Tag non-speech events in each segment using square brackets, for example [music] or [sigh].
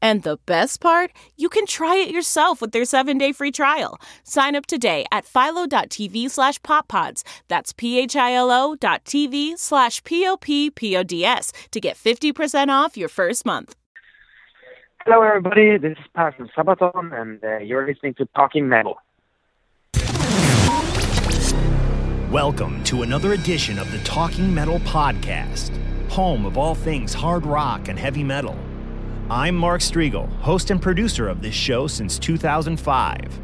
And the best part, you can try it yourself with their seven-day free trial. Sign up today at philo.tv slash poppods. That's p-h-i-l-o dot tv slash p-o-p-p-o-d-s to get 50% off your first month. Hello, everybody. This is Pastor Sabaton, and uh, you're listening to Talking Metal. Welcome to another edition of the Talking Metal Podcast, home of all things hard rock and heavy metal. I'm Mark Strigl, host and producer of this show since 2005.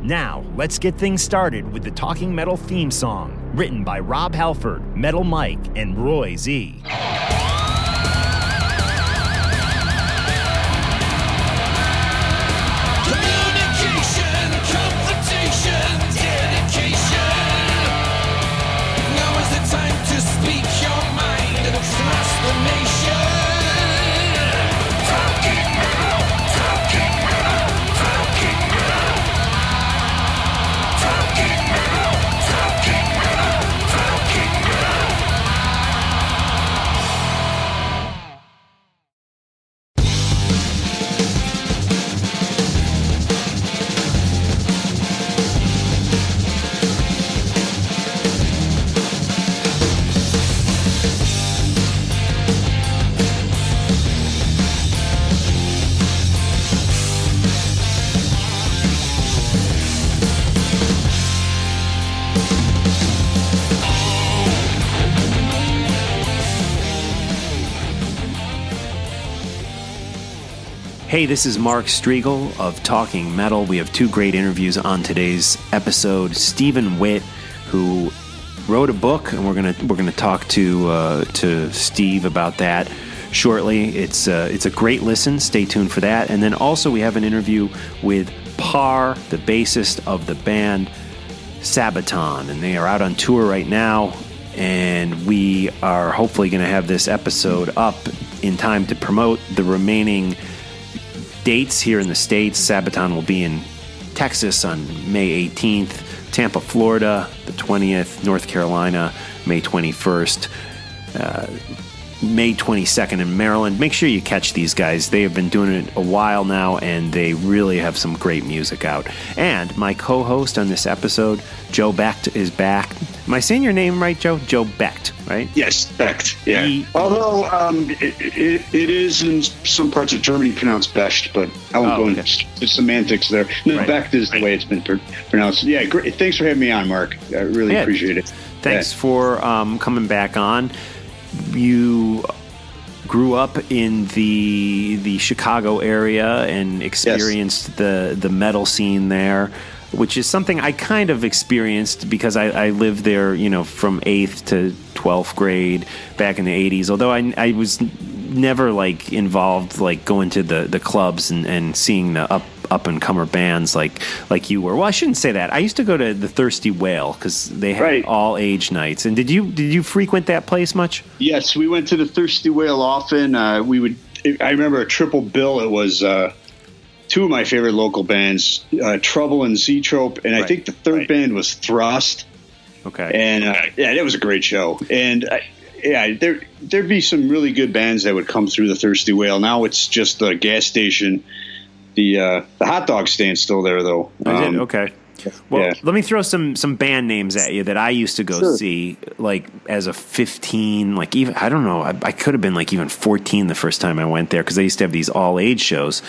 Now, let's get things started with the Talking Metal theme song, written by Rob Halford, Metal Mike, and Roy Z. Hey, this is Mark Strigl of Talking Metal. We have two great interviews on today's episode. Stephen Witt, who wrote a book, and we're gonna we're gonna talk to uh, to Steve about that shortly. It's uh, it's a great listen. Stay tuned for that. And then also we have an interview with Pär, the bassist of the band Sabaton, and they are out on tour right now. And we are hopefully going to have this episode up in time to promote the remaining dates here in the States. Sabaton will be in Texas on May 18th, Tampa, Florida, the 20th, North Carolina, May 21st. Uh, May 22nd in Maryland. Make sure you catch these guys. They have been doing it a while now and they really have some great music out. And my co host on this episode, Joe Becht, is back. Am I saying your name right, Joe? Joe Becht, right? Yes, Becht. Yeah. He- Although um, it, it, it is in some parts of Germany pronounced Best, but I won't Oh, go okay. into the semantics there. No, Right. Becht is the way it's been pronounced. Yeah, great. Thanks for having me on, Mark. I really Yeah. appreciate it. Thanks Yeah. for um, coming back on. You grew up in the the Chicago area and experienced the the metal scene there, which is something I kind of experienced because I, I lived there, you know, from eighth to twelfth grade back in the eighties. Although I I was never like involved like going to the the clubs and, and seeing the up up and comer bands like like you were. Well, I shouldn't say that. I used to go to the Thirsty Whale because they had Right. all age nights. And did you did you frequent that place much? Yes, we went to the Thirsty Whale often. Uh, we would. I remember a triple bill. It was uh, two of my favorite local bands, uh, Trouble and Zoetrope, and I think the third Right. band was Thrust. Okay. and uh, yeah, that was a great show. And uh, yeah, there there'd be some really good bands that would come through the Thirsty Whale. Now it's just a gas station The uh, the hot dog stand's still there though. Is it? Um, Okay. Well, yeah. let me throw some some band names at you that I used to go Sure. see, like as a fifteen, like even I don't know, I, I could have been like even fourteen the first time I went there because they used to have these all age shows.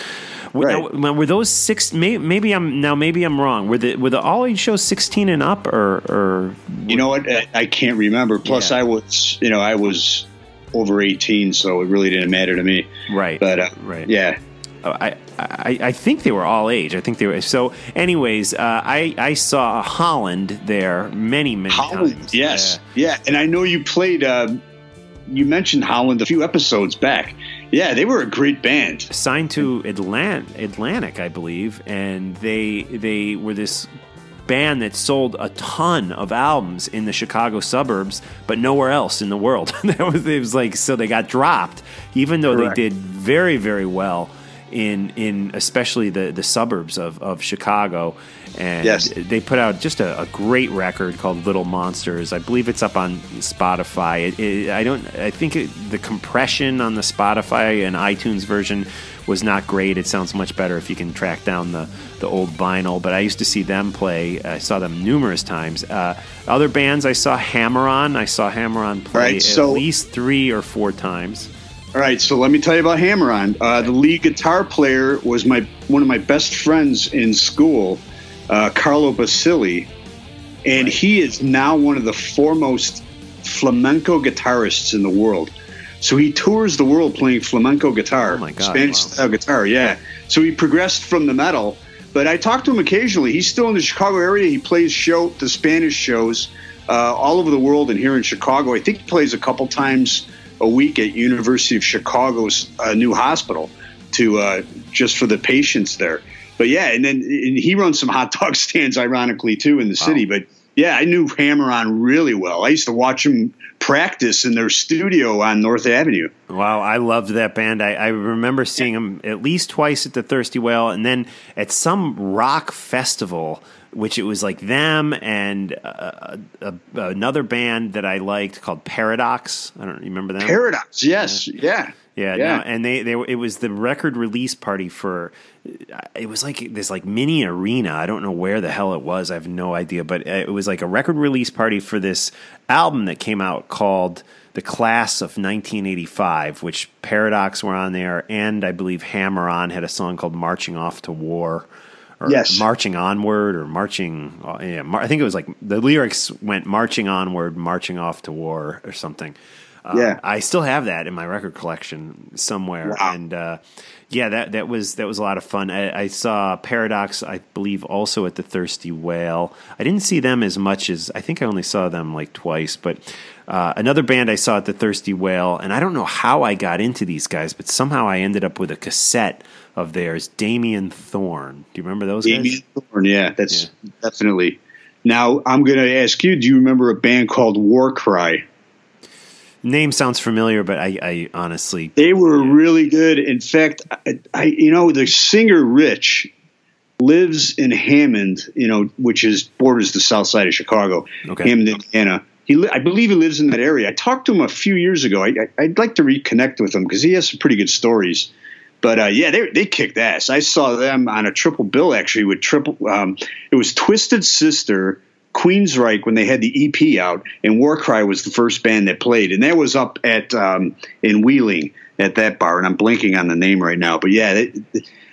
Were, Right. now, were those six? May, maybe I'm now. Maybe I'm wrong. Were the were the all age shows sixteen and up, or or You know what? I, I can't remember. Plus, Yeah. I was you know I was over eighteen, so it really didn't matter to me. right? But uh, right. yeah, Oh, I, I I think they were all age. I think they were. So, anyways, uh, I I saw Holland there many many Holland. times. Yes, yeah. And I know you played. Uh, you mentioned Holland a few episodes back. Yeah, they were a great band. signed to Atlant- Atlantic, I believe, and they they were this band that sold a ton of albums in the Chicago suburbs, but nowhere else in the world. [laughs] that was it was like so they got dropped, even though Correct. they did very very well in in especially the the suburbs of of Chicago. And Yes. they put out just a, a great record called Little Monsters. I believe it's up on Spotify. It, it, I don't. I think it, the compression on the Spotify and iTunes version was not great. It sounds much better if you can track down the the old vinyl. But I used to see them play. I saw them numerous times. Uh, other bands I saw Hammer On. I saw Hammer On play Right, at least three or four times. All right, so let me tell you about Hammer On. Uh, the lead guitar player was my one of my best friends in school, uh, Carlo Basili, and he is now one of the foremost flamenco guitarists in the world. So he tours the world playing flamenco guitar, Oh my God, Spanish wow. style guitar. Yeah. So he progressed from the metal, but I talk to him occasionally. He's still in the Chicago area. He plays show the Spanish shows uh, all over the world and here in Chicago. I think he plays a couple times a week at University of Chicago's uh, new hospital to uh, just for the patients there. But yeah, and then and he runs some hot dog [laughs] stands, ironically too, in the city. But yeah, I knew Hammer On really well. I used to watch him practice in their studio on North Avenue. Wow, I loved that band. I, I remember seeing them at least twice at the Thirsty Whale, and then at some rock festival, which it was like them and uh, another band that I liked called Paradox. I don't remember them. Paradox, yes, yeah, Yeah, Yeah. No, and they they it was the record release party for it was like this like mini arena. I don't know where the hell it was. I have no idea, but uh, it was like a record release party for this album that came out called The Class of 1985, which Paradox were on there and I believe Hammer On had a song called Marching Off to War. Or Yes. marching onward, or marching. uh, Yeah, mar- I think it was like the lyrics went marching onward, marching off to war, or something. Uh, Yeah. I still have that in my record collection somewhere, Wow. and uh, yeah, that that was that was a lot of fun. I, I saw Paradox, I believe, also at the Thirsty Whale. I didn't see them as much as I think I only saw them like twice, but uh, another band I saw at the Thirsty Whale, and I don't know how I got into these guys, but somehow I ended up with a cassette of theirs, Damien Thorn. Do you remember those guys? Damien Thorn, yeah, that's definitely. Now I'm going to ask you: Do you remember a band called War Cry? Name sounds familiar, but I, I honestly They were really good. In fact, I, I you know the singer Rich lives in Hammond, you know, which is borders the south side of Chicago, Okay. Hammond, Indiana. He, li- I believe he lives in that area. I talked to him a few years ago. I, I, I'd like to reconnect with him because he has some pretty good stories. But uh, yeah, they they kicked ass. I saw them on a triple bill actually with triple. Um, it was Twisted Sister, Queensryche when they had the EP out, and Warcry was the first band that played, and that was up at um, in Wheeling at that bar. And I'm blanking on the name right now, but yeah, they,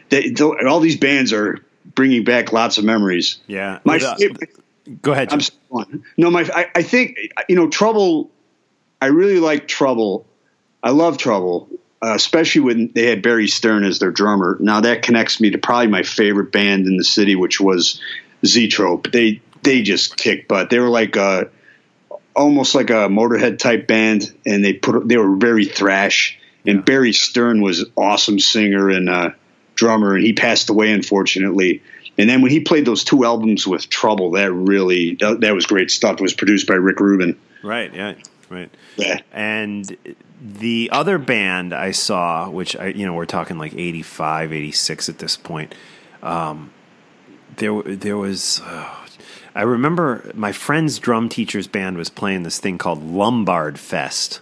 they, they, all these bands are bringing back lots of memories. yeah. My favorite, go ahead. I'm no, my I, I think you know Trouble. I really like Trouble. I love Trouble, uh, especially when they had Barry Stern as their drummer. Now that connects me to probably my favorite band in the city, which was Zoetrope. They they just kicked butt. They were like a, almost like a Motorhead type band, and they put they were very thrash. And Barry Stern was an awesome singer and uh, drummer, and he passed away unfortunately. And then when he played those two albums with Trouble, that really that, that was great stuff. It was produced by Rick Rubin. Right. Yeah. Right. Yeah. And the other band I saw, which I, you know, we're talking like 85, 86 at this point. Um, there, there was. oh, I remember my friend's drum teacher's band was playing this thing called Lombard Fest,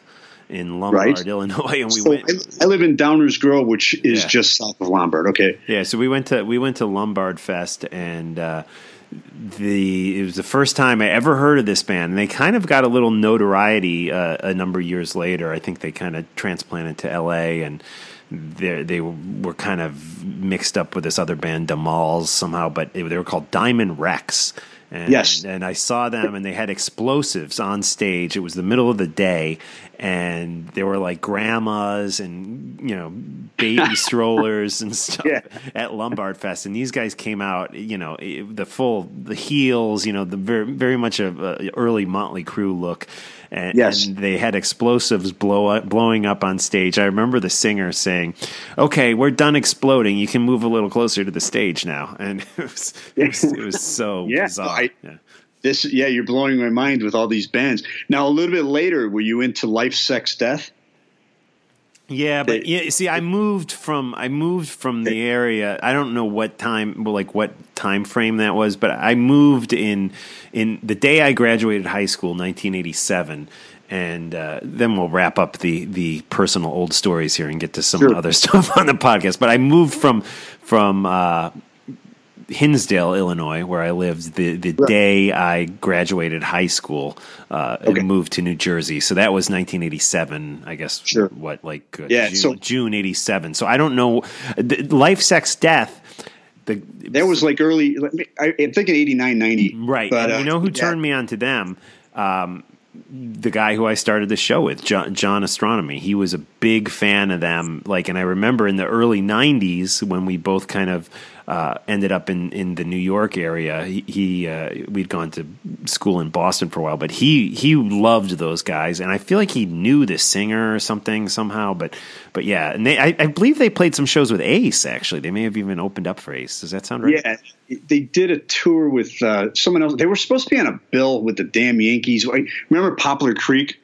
in Lombard, Right. Illinois, and we So went. I, I live in Downers Grove, which is Yeah. just south of Lombard. Okay. Yeah, so we went to we went to Lombard Fest, and uh, the it was the first time I ever heard of this band. And they kind of got a little notoriety uh, a number of years later. I think they kind of transplanted to L.A. and they they were kind of mixed up with this other band, Damals, somehow. But they, they were called Diamond Rexx. And, Yes. and I saw them, and they had explosives on stage. It was the middle of the day, and there were like grandmas and you know baby [laughs] strollers and stuff Yeah. at Lombard Fest, and these guys came out, you know, eh, the full the heels, you know, the very very much a, a early Motley Crue look. And, Yes. and they had explosives blow up, blowing up on stage. I remember the singer saying, "Okay, we're done exploding. You can move a little closer to the stage now." And [laughs] it was it was, it was so Yeah, bizarre. I- yeah. This, yeah, you're blowing my mind with all these bands. Now, a little bit later, were you into Life, Sex, Death? Yeah, but They- yeah, see, I moved from I moved from the area. I don't know what time, well, like what time frame that was, but I moved in in the day I graduated high school, 1987, and uh, then we'll wrap up the the personal old stories here and get to some Sure. other [laughs] stuff on the podcast. But I moved from from uh, Hinsdale, Illinois, where I lived the, the day I graduated high school, uh, Okay. and moved to New Jersey. So that was 1987, I guess. Sure. What, like, uh, Yeah, June, so- June 87. So I don't know. The, life, sex, death. The, That was like early, I, I'm thinking 89, 90. right. But, uh, you know who yeah. turned me on to them? Um, the guy who I started the show with, John, John Ostronomy. He was a big fan of them. Like, and I remember in the early '90s when we both kind of uh, ended up in, in the New York area. He, he uh, we'd gone to school in Boston for a while, but he he loved those guys, and I feel like he knew the singer or something somehow. But but yeah, and they I, I believe they played some shows with Ace. Actually, they may have even opened up for Ace. Does that sound right? Yeah, they did a tour with uh, someone else. They were supposed to be on a bill with the damn Yankees. Remember Poplar Creek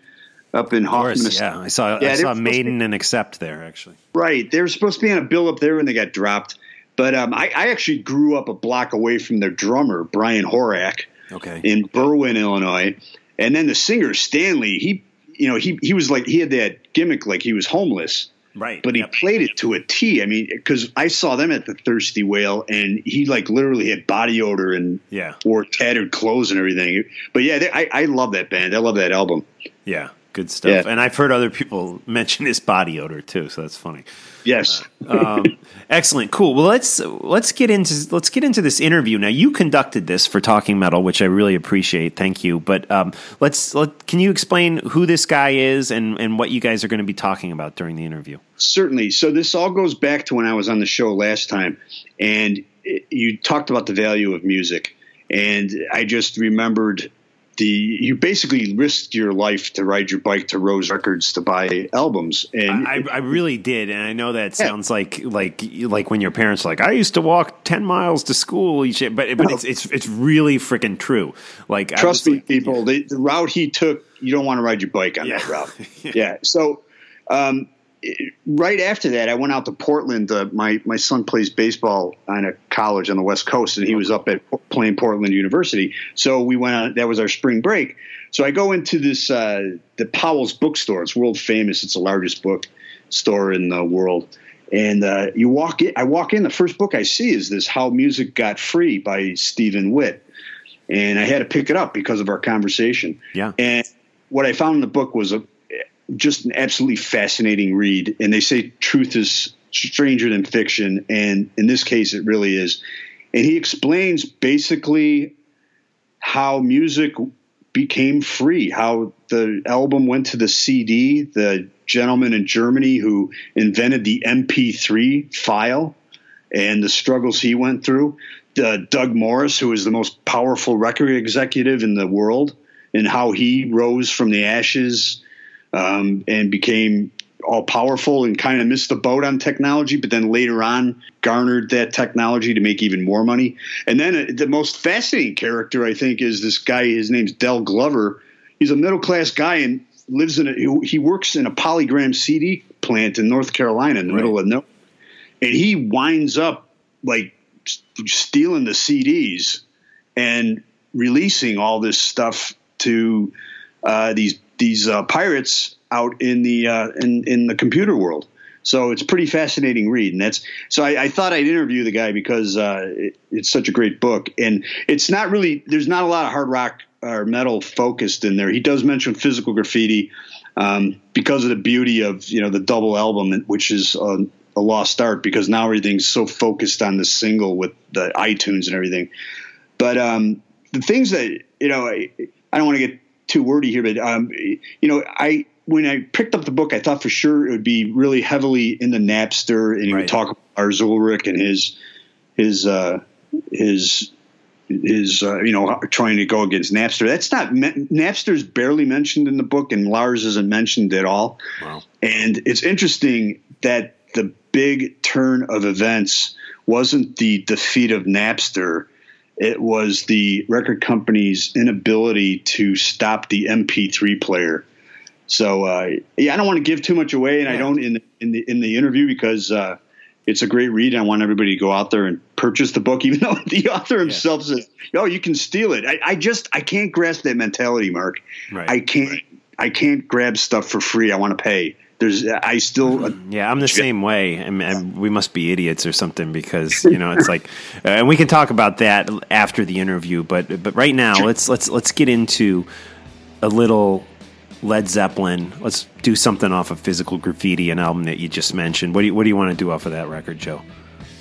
up in course, Hoffman? yeah. I saw Yeah, I saw were supposed to Maiden and Accept there actually. Right. They were supposed to be on a bill up there when they got dropped. But um, I, I actually grew up a block away from their drummer, Brian Horak, Okay. in Berwyn, Illinois. And then the singer, Stanley, he, you know, he, he was like, he had that gimmick like he was homeless. Right. But he Yep. played it to a T. I mean, because I saw them at the Thirsty Whale, and he like literally had body odor and Yeah. wore tattered clothes and everything. But yeah, they, I, I love that band. I love that album. Yeah. Good stuff. Yeah. And I've heard other people [laughs] mention his body odor too, so that's funny. Yes. um, excellent, cool. Well, let's let's get into let's get into this interview now. You conducted this for Talking Metal, which I really appreciate. Thank you. But um, let's let, can you explain who this guy is and and what you guys are going to be talking about during the interview? Certainly. So this all goes back to when I was on the show last time, and it, you talked about the value of music, and I just remembered the you basically risked your life to ride your bike to Rose Records to buy albums, and I, I really did, and I know that sounds like like like when your parents are like I used to walk ten miles to school each, day," but but it's it's it's really freaking true. Like trust me, like- people, the, the route he took, you don't want to ride your bike on Yeah. that route. [laughs] yeah. So, um, it- right after that, I went out to Portland. Uh, my my son plays baseball on a college on the West Coast, and he was up at playing Portland University. So we went on. That was our spring break. So I go into this uh, the Powell's bookstore. It's world famous. It's the largest book store in the world. And uh, you walk in. I walk in. The first book I see is this "How Music Got Free" by Stephen Witt and I had to pick it up because of our conversation. Yeah. And what I found in the book was a just an absolutely fascinating read. And they say truth is stranger than fiction, and in this case, it really is. And he explains basically how music became free, how the album went to the CD, the gentleman in Germany who invented the MP3 file and the struggles he went through. Uh, Doug Morris, who is the most powerful record executive in the world, and how he rose from the ashes um, and became all powerful and kind of missed the boat on technology, but then later on garnered that technology to make even more money. And then uh, the most fascinating character, I think, is this guy. His name's Dell Glover. He's a middle class guy and lives in a, he- works in a polygram CD plant in North Carolina in the middle of no. And he winds up like stealing the CDs and releasing all this stuff to uh, these these uh, pirates out in the uh, in in the computer world. So it's pretty fascinating read, and that's so I, I thought I'd interview the guy because uh, it, it's such a great book, and it's not really there's not a lot of hard rock or metal focused in there. He does mention physical graffiti um, because of the beauty of you know the double album, which is a, a lost art because now everything's so focused on the single with the iTunes and everything. But um, the things that you know, I, I don't want to get too wordy here, but um, you know, I when I picked up the book, I thought for sure it would be really heavily in the Napster, and he Right. would talk about Lars Ulrich and his his uh, his his uh, you know trying to go against Napster. That's not Napster's barely mentioned in the book, and Lars isn't mentioned at all. Wow. And it's interesting that the big turn of events wasn't the defeat of Napster. It was the record company's inability to stop the MP3 player. So uh, yeah, I don't want to give too much away, and I don't in the, in the in the interview because uh, it's a great read. I want everybody to go out there and purchase the book, [laughs] even though the author himself says, "Oh, you can steal it." I, I just I can't grasp that mentality, Mark. Right. I can't I can't grab stuff for free. I want to pay. There's I still Yeah, I'm the same way. I mean, we must be idiots or something because you know it's [laughs] like, uh, and we can talk about that after the interview. But but right now, let's let's let's get into a little Led Zeppelin. Let's do something off of Physical Graffiti, an album that you just mentioned. What do you, what do you want to do off of that record, Joe?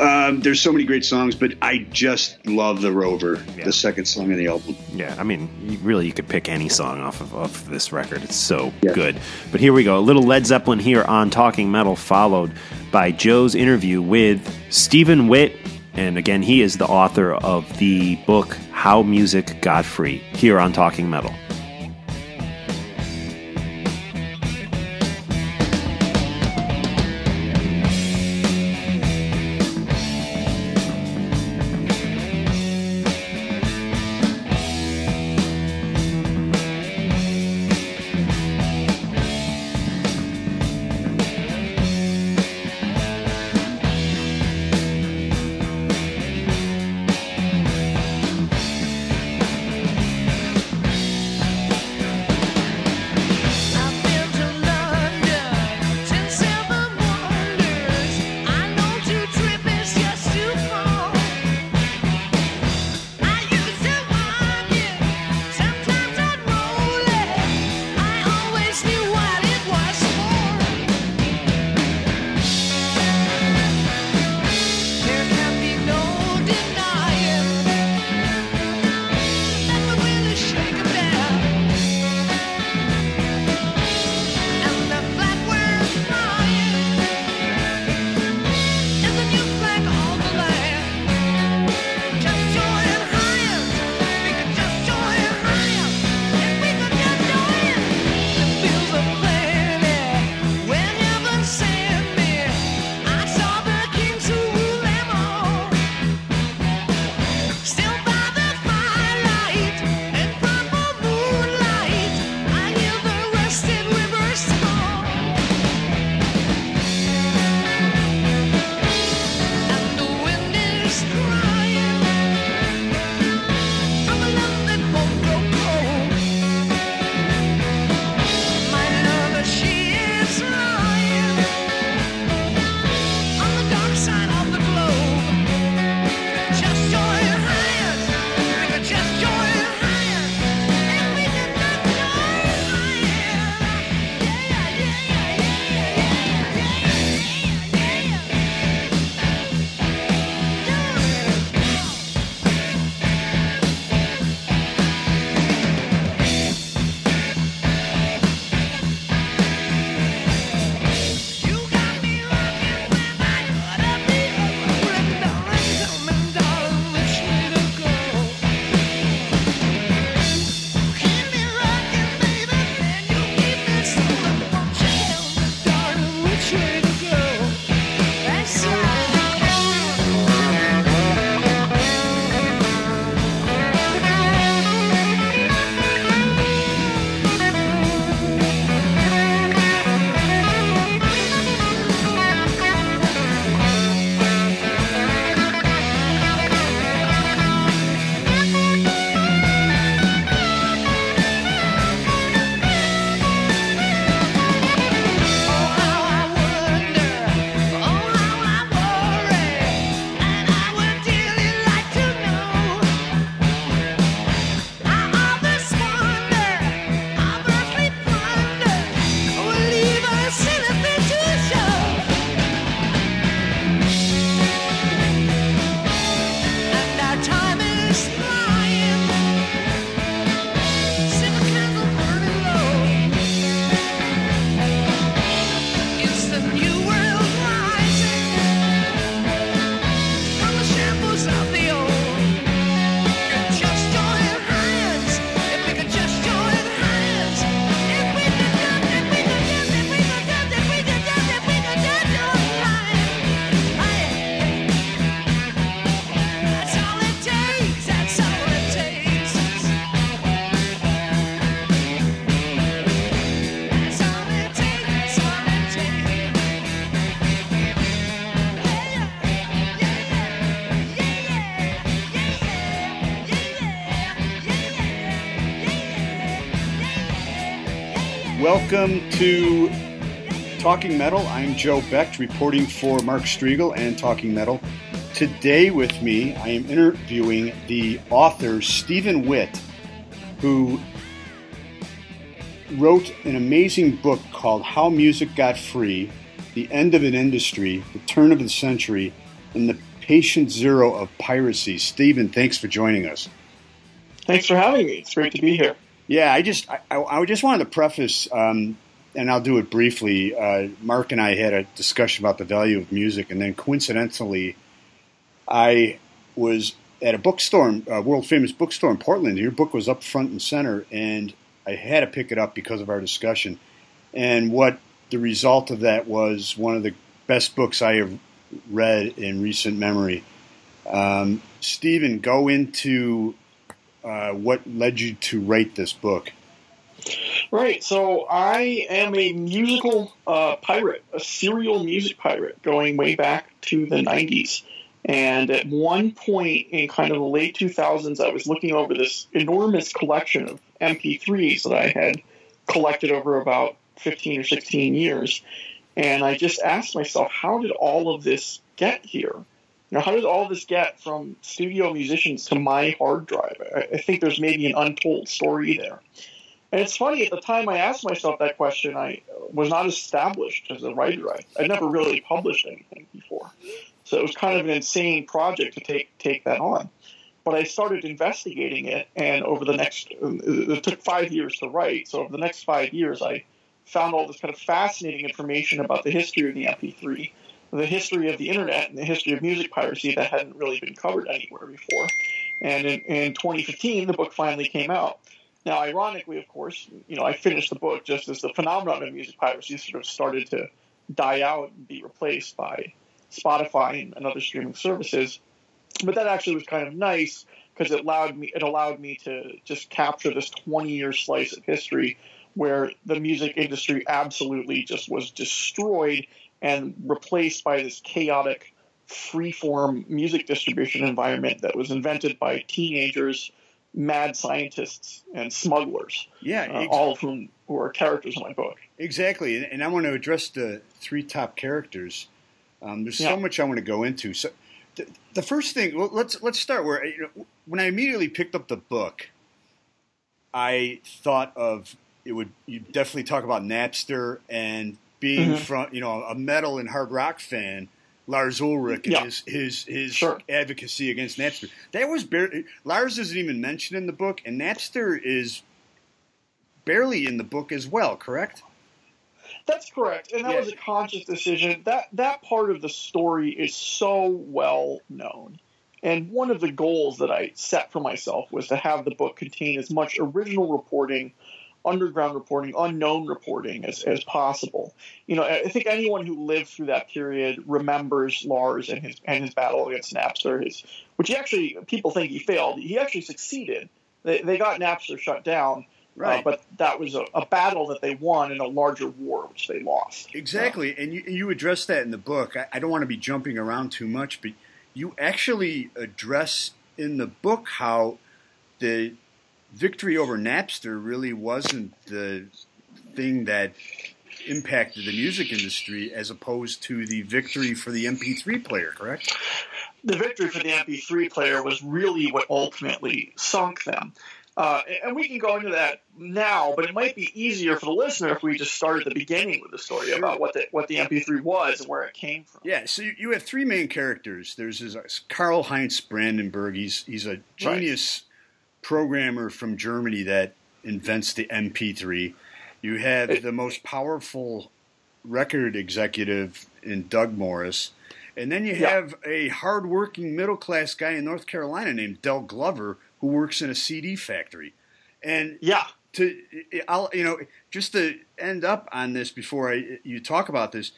Um, there's so many great songs, but I just love the Rover, Yeah. the second song of the album. Yeah, I mean, you, really, you could pick any song off of, off this record. It's so Yeah. good. But here we go. A little Led Zeppelin here on Talking Metal, followed by Joe's interview with Stephen Witt. And again, he is the author of the book How Music Got Free here on Talking Metal. Welcome to Talking Metal. I'm Joe Becht, reporting for Mark Strigl and Talking Metal. Today with me, I am interviewing the author Stephen Witt, who wrote an amazing book called How Music Got Free, The End of an Industry, The Turn of the Century, and the Patient Zero of Piracy. Stephen, thanks for joining us. Thanks for having me. It's great to be here. Yeah, I just I, I just wanted to preface, um, and I'll do it briefly. Uh, Mark and I had a discussion about the value of music, and then coincidentally, I was at a bookstore, a world famous bookstore in Portland. Your book was up front and center, and I had to pick it up because of our discussion. And what the result of that was one of the best books I have read in recent memory. Um, Stephen, go into uh, what led you to write this book. Right. So I am a musical uh, pirate, a serial music pirate, going way back to the 90s. And at one point in kind of the late 2000s, I was looking over this enormous collection of MP3s that I had collected over about 15 or 16 years. And I just asked myself, how did all of this get here? Know, how did all this get from studio musicians to my hard drive? I, I think there's maybe an untold story there. And it's funny, at the time I asked myself that question, I was not established as a writer. I, I'd never really published anything before. So it was kind of an insane project to take, take that on. But I started investigating it, and over the next, it took five years to write. So over the next five years, I found all this kind of fascinating information about the history of the MP3, the history of the internet, and the history of music piracy that hadn't really been covered anywhere before. And in, in 2015, the book finally came out. Now, ironically, of course, you know, I finished the book just as the phenomenon of music piracy sort of started to die out and be replaced by Spotify and, and other streaming services. But that actually was kind of nice because it allowed me it allowed me to just capture this 20 year slice of history where the music industry absolutely just was destroyed and replaced by this chaotic freeform music distribution environment that was invented by teenagers mad scientists and smugglers, Yeah, uh, all of whom were characters in my book. exactly. And, and I want to address the three top characters. Um, there's so much I want to go into. So, the, the first thing, well, let's let's start where you know, when I immediately picked up the book, I thought of it would you definitely talk about Napster and being Mhm. from you know a metal and hard rock fan. Lars Ulrich and Yeah. his his his Sure. advocacy against Napster. That was barely, Lars isn't even mentioned in the book, and Napster is barely in the book as well. Correct? That's correct, and that Yeah. was a conscious decision. That that part of the story is so well known, and one of the goals that I set for myself was to have the book contain as much original reporting, underground reporting, unknown reporting as, as possible. You know, I think anyone who lived through that period remembers Lars and his and his battle against Napster, his which he actually people think he failed. He actually succeeded. They, they got Napster shut down. Right. Uh, but that was a, a battle that they won in a larger war, which they lost. Exactly, and you, you address that in the book. I, I don't want to be jumping around too much, but you actually address in the book how the victory over Napster really wasn't the thing that impacted the music industry as opposed to the victory for the MP3 player, correct? the victory for the MP3 player was really what ultimately sunk them. Uh, and we can go into that now, but it might be easier for the listener if we just start at the beginning with the story about what the what the MP3 was and where it came from. Yeah, so you- have three main characters. There's this uh, Karlheinz Brandenburg. He's he's a genius programmer from Germany that invents the MP3. You have the most powerful record executive in Doug Morris, and then you Yeah. have a hardworking middle class guy in North Carolina named Dell Glover who works in a CD factory. And Yeah, to I'll you know just to end up on this before I you talk about this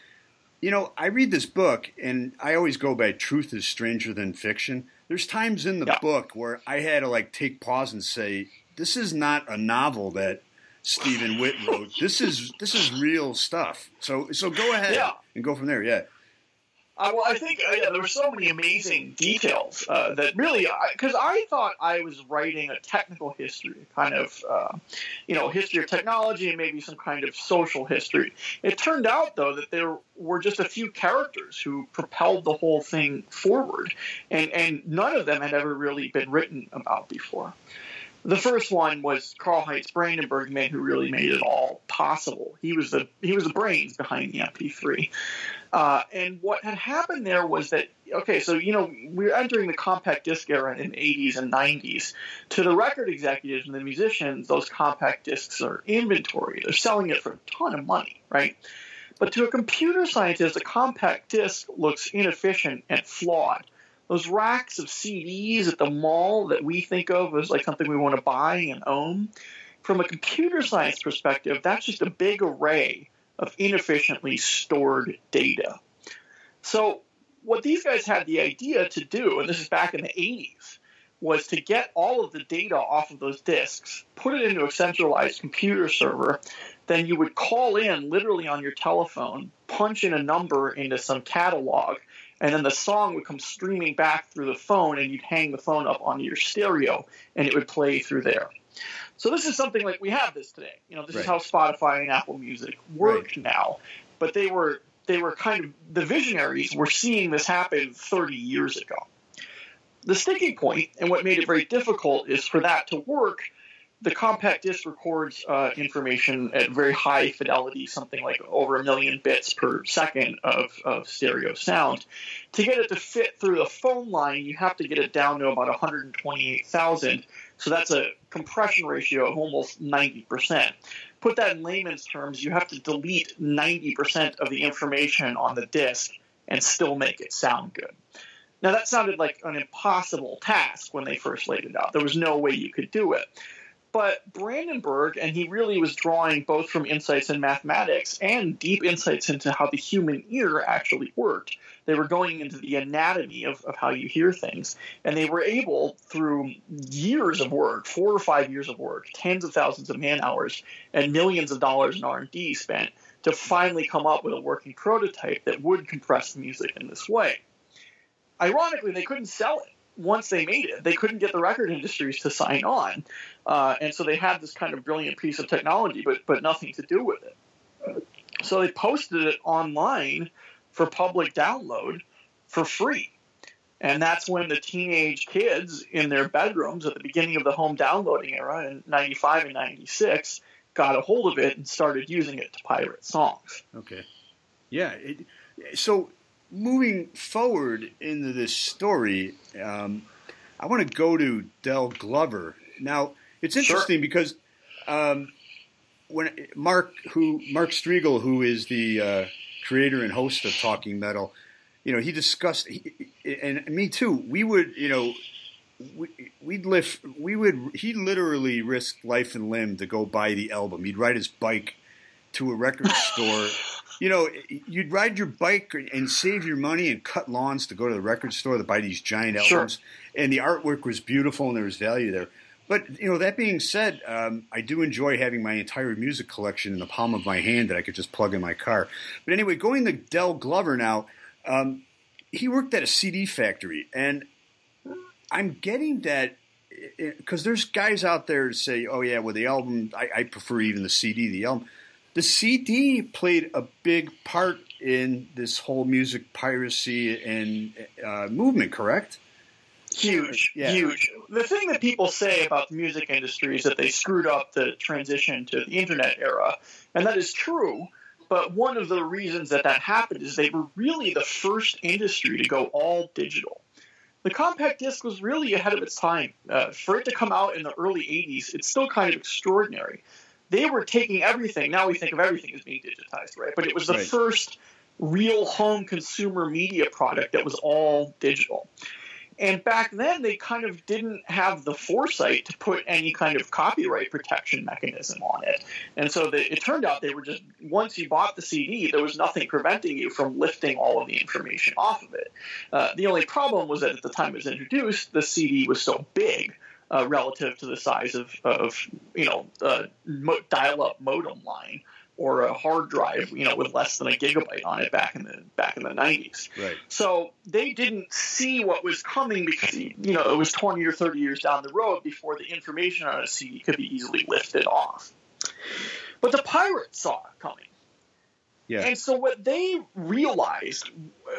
you know I read this book and I always go by truth is stranger than fiction there's times in the Yeah. book where I had to like take pause and say this is not a novel that Stephen Witt wrote this is this is real stuff so so go ahead Yeah. and go from there yeah Uh, well, I think uh, yeah, there were so many amazing details uh, that really, because I, thought I was writing a technical history, kind of, uh, you know, history of technology and maybe some kind of social history. It turned out though that there were just a few characters who propelled the whole thing forward, and and none of them had ever really been written about before. The first one was Karlheinz Brandenburg, the man who really made it all possible. He was the he was the brains behind the MP3. Uh, and what had happened there was that okay, so you know we're entering the compact disc era in the 80s and 90s. To the record executives and the musicians, those compact discs are inventory. They're selling it for a ton of money, right? But to a computer scientist, a compact disc looks inefficient and flawed those racks of CDs at the mall that we think of as like something we want to buy and own, from a computer science perspective, that's just a big array of inefficiently stored data. So, what these guys had the idea to do, and this is back in the 80s, was to get all of the data off of those disks, put it into a centralized computer server, then you would call in literally on your telephone, punch in a number into some catalog, and then the song would come streaming back through the phone, and you'd hang the phone up onto your stereo, and it would play through there. So this is something like we have this today. You know, this is how Spotify and Apple Music work now. But they were they were kind of the visionaries were seeing this happen 30 years ago. The sticking point and what made it very difficult is for that to work. The compact disc records uh, information at very high fidelity, something like over a million bits per second of, of stereo sound. To get it to fit through the phone line, you have to get it down to about 128,000. So that's a compression ratio of almost 90%. Put that in layman's terms, you have to delete 90% of the information on the disk and still make it sound good. Now, that sounded like an impossible task when they first laid it out. There was no way you could do it. But Brandenburg, and he really was drawing both from insights in mathematics and deep insights into how the human ear actually worked. They were going into the anatomy of, of how you hear things. And they were able, through years of work, four or five years of work, tens of thousands of man hours, and millions of dollars in R&D spent, to finally come up with a working prototype that would compress music in this way. Ironically, they couldn't sell it once they made it. They couldn't get the record industries to sign on, uh, and so they had this kind of brilliant piece of technology, but but nothing to do with it. So they posted it online for public download for free. And that's when the teenage kids in their bedrooms at the beginning of the home downloading era in 95 and 96 got a hold of it and started using it to pirate songs. Okay. Yeah. It, so moving forward into this story, um, I want to go to Dell Glover. Now it's interesting because um, when Mark, who Mark Strigl, who is the uh, creator and host of Talking Metal, you know, he discussed, he, and me too. We would, you know, we, we'd lift, we would. He literally risked life and limb to go buy the album. He'd ride his bike to a record [laughs] store. You know, you'd ride your bike and save your money and cut lawns to go to the record store to buy these giant Sure. albums. And the artwork was beautiful and there was value there. But you know, that being said, um, I do enjoy having my entire music collection in the palm of my hand that I could just plug in my car. But anyway, going to Dell Glover now, um, he worked at a CD factory, and I'm getting that because there's guys out there that say, "Oh yeah, well the album, I, I prefer even the CD. The album, the CD played a big part in this whole music piracy and uh, movement, correct?" Huge, Yeah. huge. The thing that people say about the music industry is that they screwed up the transition to the internet era, and that is true. But one of the reasons that that happened is they were really the first industry to go all digital. The compact disc was really ahead of its time. Uh, for it to come out in the early 80s, it's still kind of extraordinary. They were taking everything, now we think of everything as being digitized, right? But it was the Right. first real home consumer media product that was all digital. And back then, they kind of didn't have the foresight to put any kind of copyright protection mechanism on it. And so the, it turned out they were just, once you bought the CD, there was nothing preventing you from lifting all of the information off of it. Uh, the only problem was that at the time it was introduced, the CD was so big. Uh, relative to the size of, of you know, a mo- dial-up modem line, or a hard drive, you know, with less than a gigabyte on it back in the back in the 90s. Right. So they didn't see what was coming because you know it was 20 or 30 years down the road before the information on a CD could be easily lifted off. But the pirates saw it coming. Yeah. And so what they realized,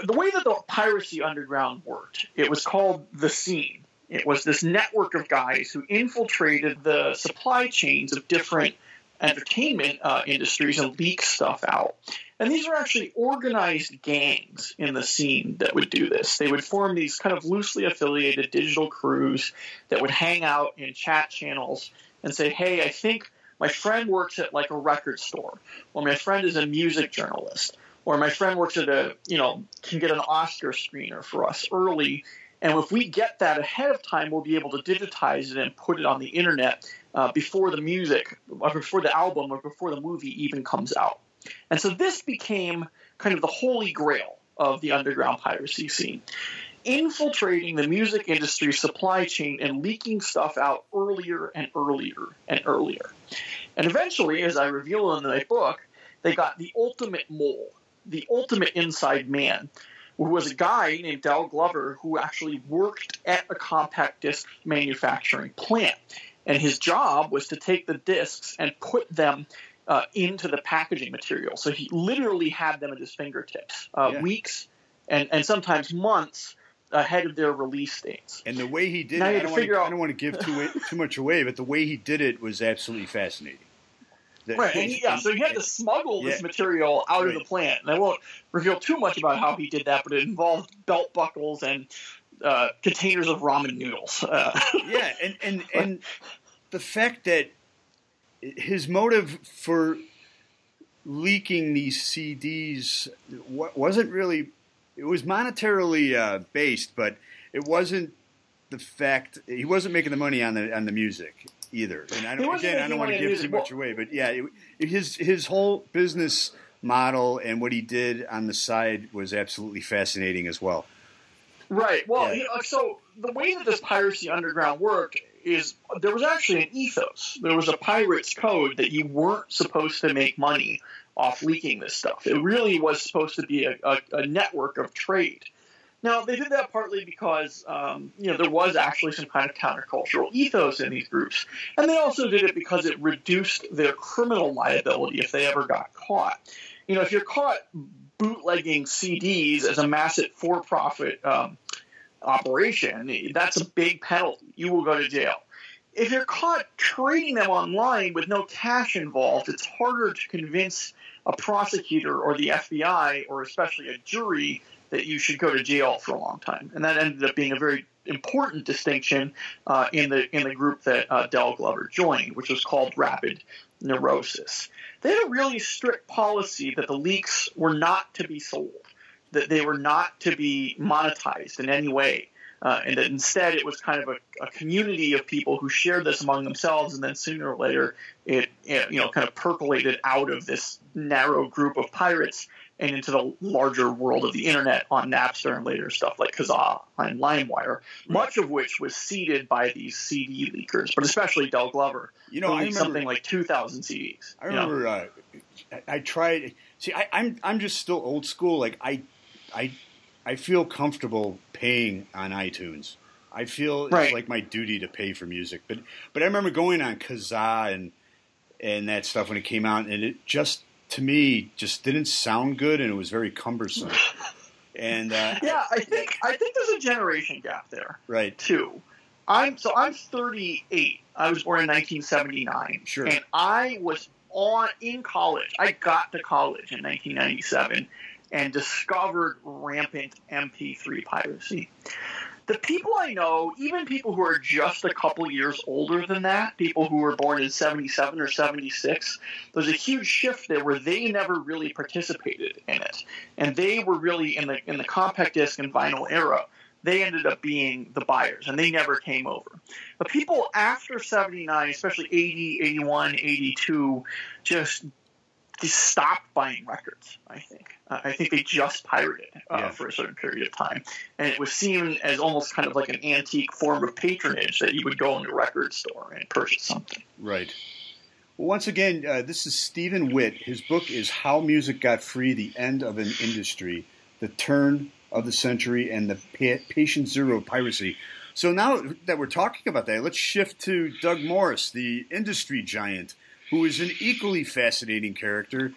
the way that the piracy underground worked, it was called the scene. It was this network of guys who infiltrated the supply chains of different entertainment uh, industries and leaked stuff out. And these were actually organized gangs in the scene that would do this. They would form these kind of loosely affiliated digital crews that would hang out in chat channels and say, hey, I think my friend works at like a record store, or my friend is a music journalist, or my friend works at a, you know, can get an Oscar screener for us early. And if we get that ahead of time, we'll be able to digitize it and put it on the internet uh, before the music, or before the album, or before the movie even comes out. And so this became kind of the holy grail of the underground piracy scene. Infiltrating the music industry supply chain and leaking stuff out earlier and earlier and earlier. And eventually, as I reveal in my book, they got the ultimate mole, the ultimate inside man, was a guy named Dell Glover who actually worked at a compact disc manufacturing plant. And his job was to take the discs and put them uh, into the packaging material. So he literally had them at his fingertips, uh, Yeah. weeks and, and sometimes months ahead of their release dates. And the way he did Now it, I don't, want to, out- I don't want to give too too much away, but the way he did it was absolutely fascinating. Right, and yeah, so he had to smuggle this material out of the plant. And I won't reveal too much about how he did that, but it involved belt buckles and uh, containers of ramen noodles. Uh, [laughs] yeah, and and and the fact that his motive for leaking these CDs wasn't really it was monetarily uh, based, but it wasn't the fact he wasn't making the money on the on the music either. And I don't, again, I don't want to give too much Well- away, but yeah, it, his his whole business model and what he did on the side was absolutely fascinating as well. Right. Well, Yeah. you know, so the way that this piracy underground worked is there was actually an ethos. There was a pirate's code that you weren't supposed to make money off leaking this stuff. It really was supposed to be a, a, a network of trade. Now they did that partly because um, you know there was actually some kind of countercultural ethos in these groups, and they also did it because it reduced their criminal liability if they ever got caught. You know, if you're caught bootlegging CDs as a massive for-profit um, operation, that's a big penalty. You will go to jail. If you're caught trading them online with no cash involved, it's harder to convince a prosecutor or the FBI or especially a jury that you should go to jail for a long time. And that ended up being a very important distinction uh, in the in the group that uh, Dell Glover joined, which was called Rabid Neurosis. They had a really strict policy that the leaks were not to be sold, that they were not to be monetized in any way. Uh, and that instead it was kind of a, a community of people who shared this among themselves, and then sooner or later it, it you know kind of percolated out of this narrow group of pirates and into the larger world of the internet on Napster and later stuff like Kazaa and LimeWire, much of which was seeded by these CD leakers, but especially Dell Glover. You know, I remember- something like two thousand CDs. I you know? remember uh, I, I tried. See, I, I'm I'm just still old school. Like I, I, I feel comfortable paying on iTunes. I feel it's like my duty to pay for music. But but I remember going on Kazaa and and that stuff when it came out, and it just to me just didn't sound good, and it was very cumbersome. [laughs] And uh, yeah, I think I think there's a generation gap there. right, too. I'm so I'm 38. I was born in 1979. Sure. And I was on in college. I got to college in 1997 and discovered rampant MP3 piracy. The people I know, even people who are just a couple years older than that, people who were born in 77 or 76, there's a huge shift there where they never really participated in it. And they were really in the in the compact disc and vinyl era they ended up being the buyers and they never came over. But people after 79, especially 80, 81, 82, just, just stopped buying records, I think. Uh, I think they just pirated uh, Yeah. for a certain period of time. And it was seen as almost kind of like an antique form of patronage that you would go into a record store and purchase something. right. Well, once again, uh, this is Stephen Witt. His book is How Music Got Free The End of an Industry, The Turn of the Century, and the pa- Patient Zero Piracy. So now that we're talking about that, let's shift to Doug Morris, the industry giant, who is an equally fascinating character.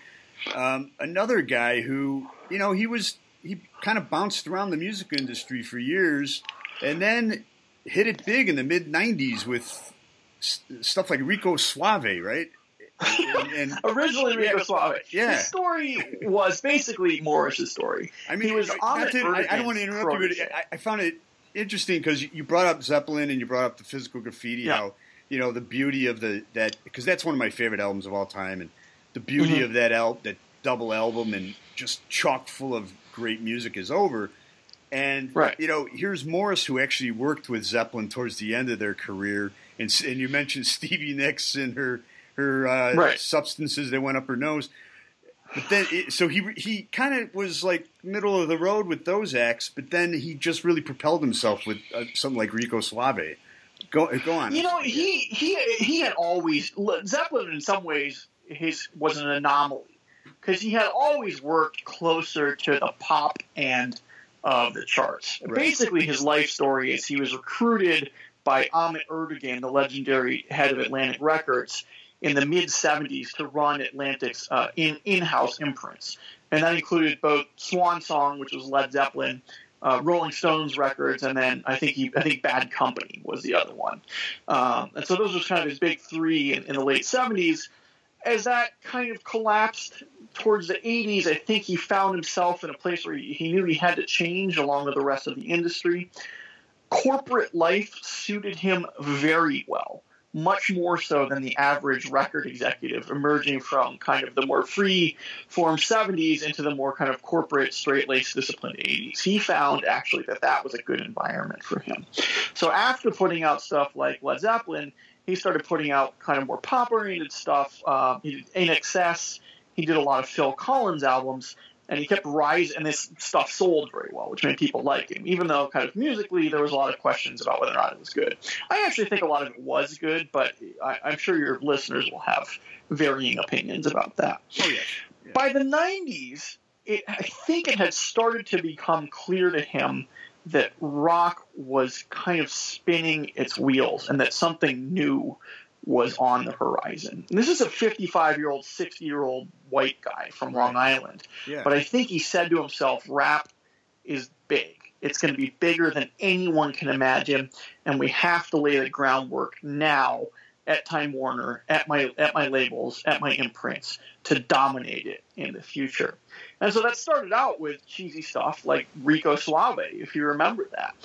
Um, another guy who, you know, he was he kind of bounced around the music industry for years, and then hit it big in the mid '90s with s- stuff like Rico Suave, right? And, and- [laughs] Originally, Rico Yeah. Suave. Yeah. His story was basically Morris's story. I mean, he was on to- I, I don't want to interrupt you, but I, I found it interesting because you brought up Zeppelin and you brought up the physical graffiti. Yeah. How you know the beauty of the that because that's one of my favorite albums of all time, and the beauty Mhm. of that al- that double album and just chock full of great music is over. And Right. you know, here's Morris who actually worked with Zeppelin towards the end of their career, and and you mentioned [laughs] Stevie Nicks and her her uh, Right. substances that went up her nose. But then, it, so he he kind of was like middle of the road with those acts, but then he just really propelled himself with uh, something like Rico Suave. Go go on. You know, he he he had always Zeppelin in some ways his was an anomaly because he had always worked closer to the pop end of the charts. Right. Basically, his life story is he was recruited by Ahmet Ertegun, the legendary head of Atlantic Records, in the mid '70s to run Atlantic's uh, in in-house imprints, and that included both Swan Song, which was Led Zeppelin. Uh, Rolling Stones records, and then I think he, I think Bad Company was the other one. Um, and so those were kind of his big three in, in the late 70s. As that kind of collapsed towards the 80s, I think he found himself in a place where he, he knew he had to change along with the rest of the industry. Corporate life suited him very well, much more so than the average record executive emerging from kind of the more free form 70s into the more kind of corporate, straight laced, disciplined 80s. He found actually that that was a good environment for him. So after putting out stuff like Led Zeppelin, he started putting out kind of more pop oriented stuff. Uh, he did INXS. He did a lot of Phil Collins albums, and he kept rising. And this stuff sold very well, which made people like him, even though kind of musically there was a lot of questions about whether or not it was good. I actually think a lot of it was good, but I, I'm sure your listeners will have varying opinions about that. Oh yeah. By the 90s, it, I think it had started to become clear to him that rock was kind of spinning its wheels and that something new was on the horizon. And this is a 55 year old, 60 year old white guy from Long Island. Yeah. But I think he said to himself, rap is big. It's going to be bigger than anyone can imagine, and we have to lay the groundwork now at Time Warner, at my at my labels, at my imprints to dominate it in the future. And so that started out with cheesy stuff like Rico Suave, if you remember that.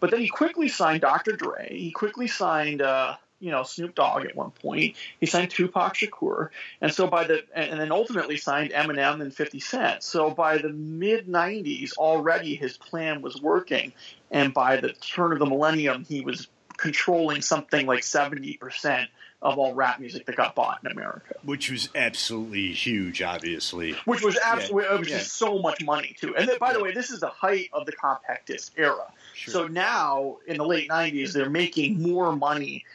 But then he quickly signed Dr. Dre. He quickly signed, uh, you know, Snoop Dogg at one point. He signed Tupac Shakur, and so by the and then ultimately signed Eminem and 50 Cent. So by the mid 90s, already his plan was working, and by the turn of the millennium, he was controlling something like 70 percent of all rap music that got bought in America Which was absolutely huge, obviously. which was absolutely it was yeah. just so much money too. And then, by the way, this is the height of the compact disc era. Sure. So now in the late '90s, they're making more money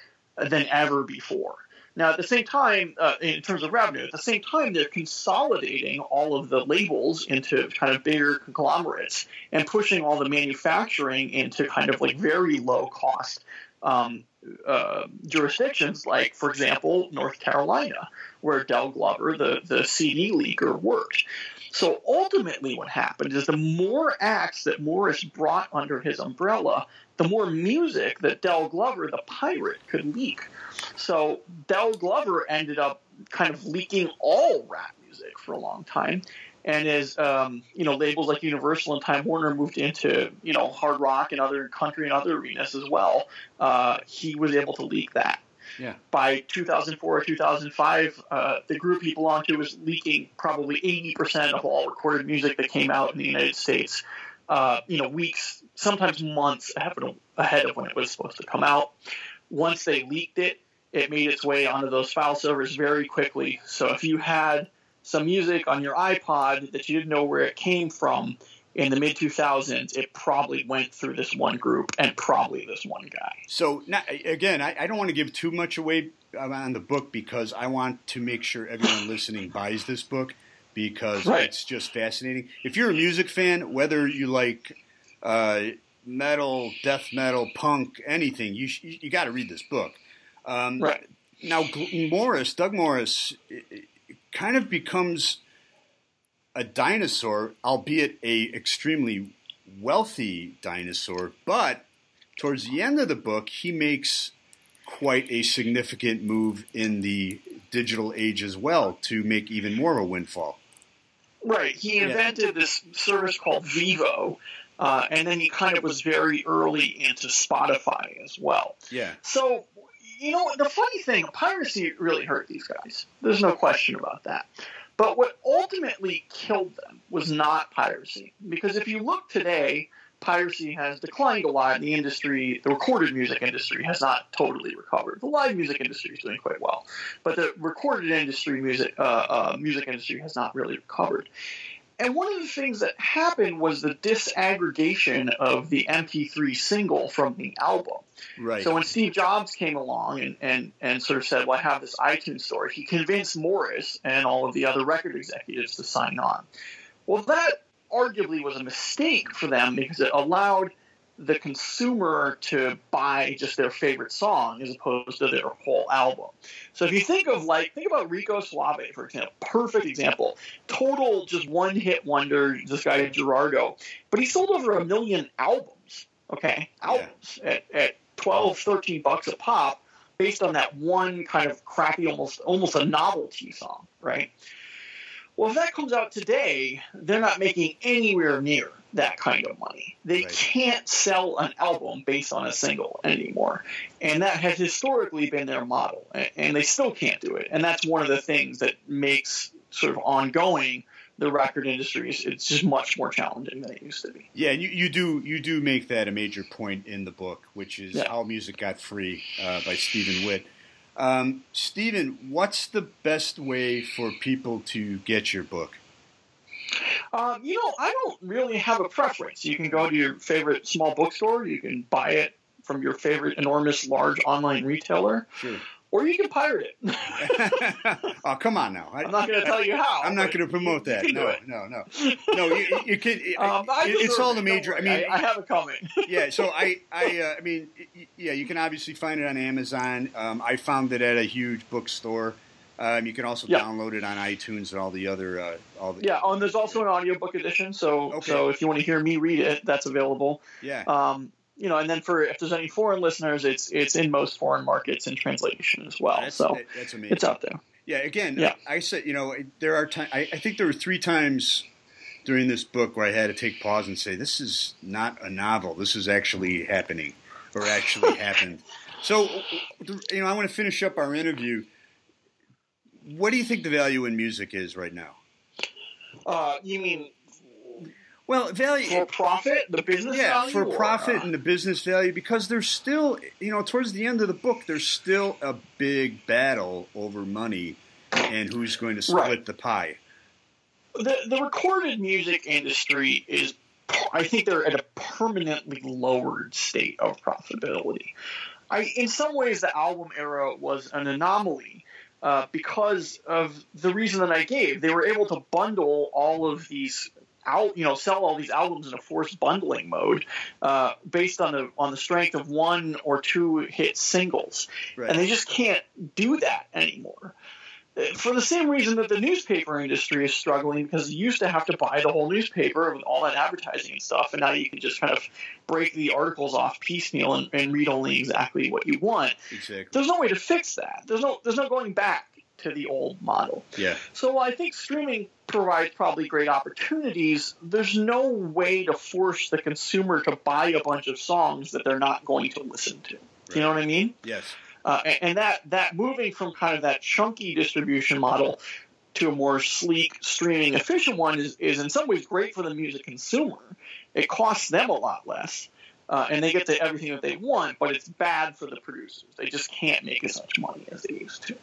than ever before. Now, at the same time, uh, in terms of revenue, at the same time, they're consolidating all of the labels into kind of bigger conglomerates and pushing all the manufacturing into kind of like very low cost um, uh, jurisdictions, like, for example, North Carolina, where Dell Glover, the, the CD leaker, worked. So ultimately, what happened is the more acts that Morris brought under his umbrella, the more music that Dell Glover, the pirate, could leak. So Dell Glover ended up kind of leaking all rap music for a long time. And as um, you know, labels like Universal and Time Warner moved into you know hard rock and other country and other arenas as well, uh, he was able to leak that Yeah. by 2004 or 2005, uh, the group he belonged to was leaking probably 80% of all recorded music that came out in the United States. Uh, you know, weeks, sometimes months ahead of, when it was supposed to come out. Once they leaked it, it made its way onto those file servers very quickly. So if you had some music on your iPod that you didn't know where it came from, in the mid 2000s, it probably went through this one group and probably this one guy. So now, again, I, I don't want to give too much away on the book because I want to make sure everyone listening buys this book because Right. it's just fascinating. If you're a music fan, whether you like uh, metal, death metal, punk, anything, you sh- you got to read this book. Um, Right. Now, Morris, Doug Morris, kind of becomes a dinosaur, albeit a extremely wealthy dinosaur. But towards the end of the book, he makes quite a significant move in the digital age as well to make even more of a windfall. Right. He invented this service called Vevo, uh, and then he kind of was very early into Spotify as well. Yeah. So, you know, the funny thing, piracy really hurt these guys. There's no question about that. But what ultimately killed them was not piracy. Because if you look today, piracy has declined a lot the industry. The recorded music industry has not totally recovered. The live music industry is doing quite well. But the recorded industry music, uh, uh, music industry has not really recovered. And one of the things that happened was the disaggregation of the MP3 single from the album. Right. So when Steve Jobs came along and, and, and sort of said, Well, I have this iTunes store, he convinced Morris and all of the other record executives to sign on. Well, that arguably was a mistake for them because it allowed the consumer to buy just their favorite song as opposed to their whole album. So if you think of like think about Rico Suave for example, perfect example. Total just one hit wonder, this guy Gerardo. But he sold over a million albums. Okay. Albums at, at 12, 13 bucks a pop based on that one kind of crappy almost almost a novelty song, right? Well, if that comes out today, they're not making anywhere near that kind of money. They can't sell an album based on a single anymore. And that has historically been their model. And they still can't do it. And that's one of the things that makes sort of ongoing the record industry. is- It's just much more challenging than it used to be. Yeah, and you, you do you do make that a major point in the book, which is Yeah. how music got free uh, by Stephen Witt. Um, Stephen, what's the best way for people to get your book? Um, you know, I don't really have a preference. You can go to your favorite small bookstore. You can buy it from your favorite enormous large online retailer. Sure. Or you can pirate it. [laughs] oh, come on now. I, I'm not going to tell you how. I'm not going to promote that. No, no, no, no. You, you can. [laughs] Um, it- it's all the major. I mean, I, I have it coming. [laughs] yeah. So I, I, uh, I mean, yeah. You can obviously find it on Amazon. Um, I found it at a huge bookstore. Um, you can also Yeah. download it on iTunes and all the other, uh, all the. Yeah, oh, and there's also an audiobook edition. So, Okay. so if you want to hear me read it, that's available. Yeah. Um, you know, and then for if there's any foreign listeners, it's it's in most foreign markets in translation as well. That's, so that's amazing. it's out there. Yeah, again, Yeah. I said, you know, there are times. I, I think there were three times during this book where I had to take pause and say, "This is not a novel. This is actually happening, or actually [laughs] happened." So, you know, I want to finish up our interview. What do you think the value in music is right now? Uh, you mean Well, value for profit, the business yeah, value, for or, profit uh, and the business value because there's still, you know, towards the end of the book, there's still a big battle over money and who's going to split Right. the pie. the the recorded music industry is I think they're at a permanently lowered state of profitability. I in some ways the album era was an anomaly uh, because of the reason that I gave. They were able to bundle all of these out, you know, sell all these albums in a forced bundling mode uh, based on the on the strength of one or two hit singles, Right. and they just can't do that anymore for the same reason that the newspaper industry is struggling because you used to have to buy the whole newspaper with all that advertising and stuff, and now you can just kind of break the articles off piecemeal and, and read only exactly what you want. Exactly. There's no way to fix that. There's no there's no going back to the old model. Yeah. So while I think streaming provides probably great opportunities, there's no way to force the consumer to buy a bunch of songs that they're not going to listen to. You know what I mean? Yes. Uh, and, and that that moving from kind of that chunky distribution model to a more sleek streaming efficient one is, is in some ways great for the music consumer. It costs them a lot less, uh, and they get to everything that they want, but it's bad for the producers. They just can't make as much money as they used to.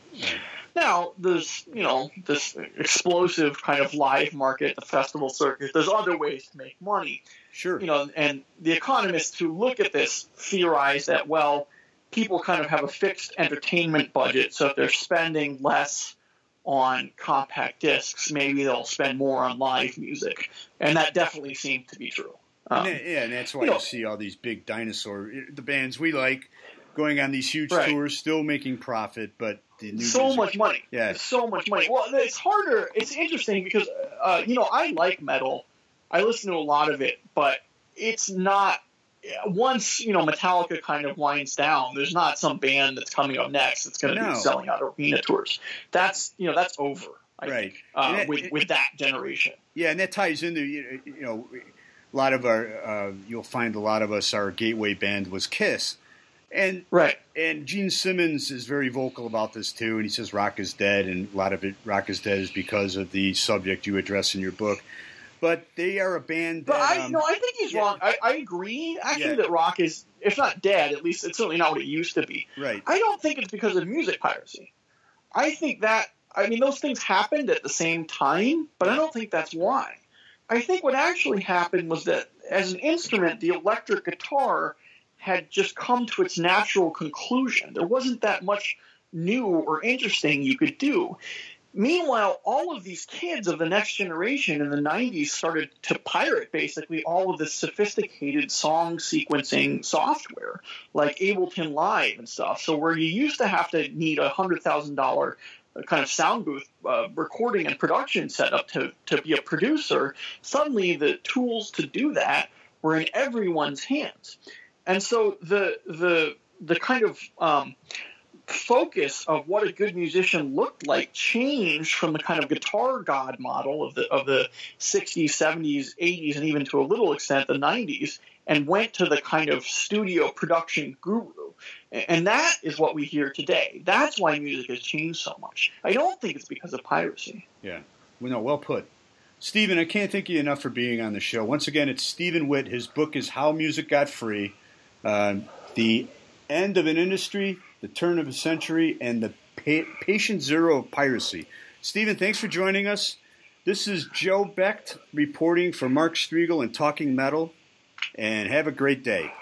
Now, there's you know this explosive kind of live market, the festival circuit. There's other ways to make money. Sure. You know, and the economists who look at this theorize that well, people kind of have a fixed entertainment budget, so if they're spending less on compact discs, maybe they'll spend more on live music, and that definitely seemed to be true. Um, and that- yeah, and that's why you you, see all these big dinosaur the bands we like going on these huge Right. tours, still making profit, but so much money. Yeah. so much money. Well, it's harder. It's interesting because uh, you know I like metal. I listen to a lot of it, but it's not. Once you know Metallica kind of winds down, there's not some band that's coming up next that's going to No. be selling out arena tours. That's you know that's over. I Right. think uh, it- with it- with that generation. Yeah, and that ties into you you know a lot of our uh, you'll find a lot of us our gateway band was Kiss, and Right. and Gene Simmons is very vocal about this too, and he says rock is dead, and a lot of it rock is dead is because of the subject you address in your book. But they are a band that But I um, no, I think he's yeah. wrong. I, I agree actually Yeah. that rock is if not dead, at least it's certainly not what it used to be. right. I don't think it's because of music piracy. I think that I mean those things happened at the same time, but I don't think that's why. I think what actually happened was that as an instrument, the electric guitar had just come to its natural conclusion. There wasn't that much new or interesting you could do. Meanwhile, all of these kids of the next generation in the 90s started to pirate basically all of this sophisticated song sequencing software like Ableton Live and stuff. So where you used to have to need a hundred thousand dollar kind of sound booth uh, recording and production setup to to be a producer, suddenly the tools to do that were in everyone's hands, and so the the the kind of um, focus of what a good musician looked like changed from the kind of guitar god model of the of the 60s, 70s, 80s, and even to a little extent the 90s, and went to the kind of studio production guru. And that is what we hear today. That's why music has changed so much. I don't think it's because of piracy. Yeah. Well, no, well put. Stephen, I can't thank you enough for being on the show. Once again, it's Stephen Witt. His book is How Music Got Free uh, The End of an Industry, The Turn of a Century, and the pa- Patient Zero of Piracy. Stephen, thanks for joining us. This is Joe Becht reporting for Mark Strigl and Talking Metal, and have a great day.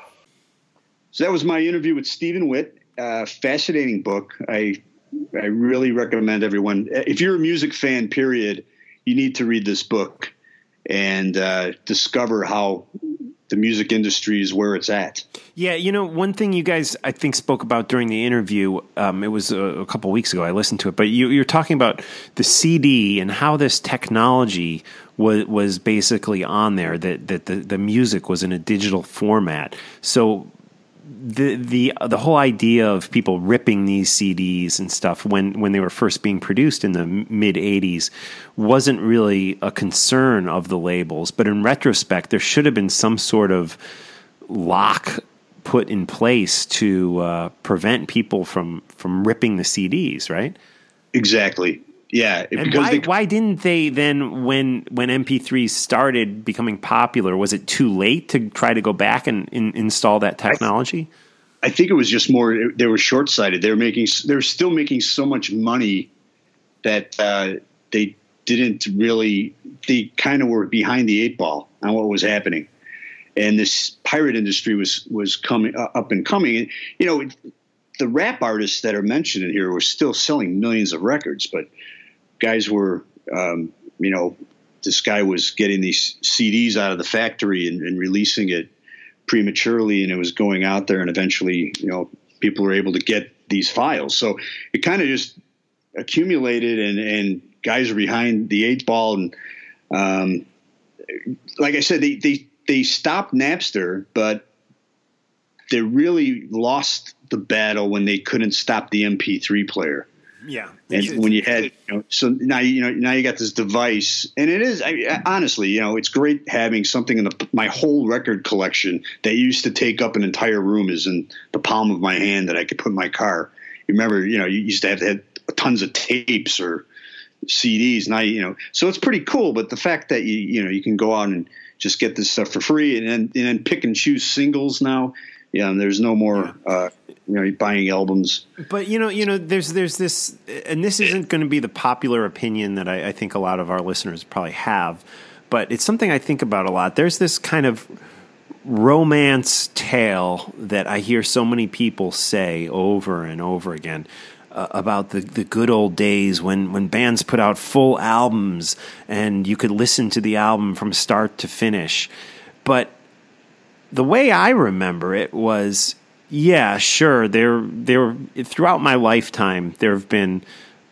So that was my interview with Stephen Witt. Uh, fascinating book. I I really recommend everyone. If you're a music fan, period, you need to read this book and uh, discover how the music industry is where it's at. Yeah, you know, one thing you guys I think spoke about during the interview, um, it was a, a couple weeks ago. I listened to it, but you, you're talking about the CD and how this technology was was basically on there. That that the, the music was in a digital format. So the the the whole idea of people ripping these CDs and stuff when when they were first being produced in the mid '80s wasn't really a concern of the labels. But in retrospect, there should have been some sort of lock put in place to uh, prevent people from from ripping the CDs, right? Exactly. Yeah. And why, they, why didn't they then, when when MP3s started becoming popular, was it too late to try to go back and in, install that technology? I think it was just more they were short sighted. They were making they were still making so much money that uh, they didn't really they kind of were behind the eight ball on what was happening, and this pirate industry was was coming uh, up and coming. And you know, the rap artists that are mentioned in here were still selling millions of records, but guys were um, you know this guy was getting these CDs out of the factory and, and releasing it prematurely and it was going out there and eventually you know people were able to get these files. So it kind of just accumulated and and guys are behind the eight ball and um, like i said they they they stopped napster but they really lost the battle when they couldn't stop the mp3 player Yeah, and when you had, you know, so now you know now you got this device, and it is I, I- honestly, you know, it's great having something in the my whole record collection that used to take up an entire room is in the palm of my hand that I could put in my car. You remember, you know, you used to have to have tons of tapes or CDs. Now, you know, so it's pretty cool. But the fact that you you know you can go out and just get this stuff for free, and then and then pick and choose singles now. Yeah, and there's no more uh, you know buying albums. But you know, you know, there's there's this, and this isn't going to be the popular opinion that I, I think a lot of our listeners probably have, but it's something I think about a lot. There's this kind of romance tale that I hear so many people say over and over again uh, about the, the good old days when, when bands put out full albums and you could listen to the album from start to finish. But the way I remember it was, yeah, sure. There, there. Throughout my lifetime, there have been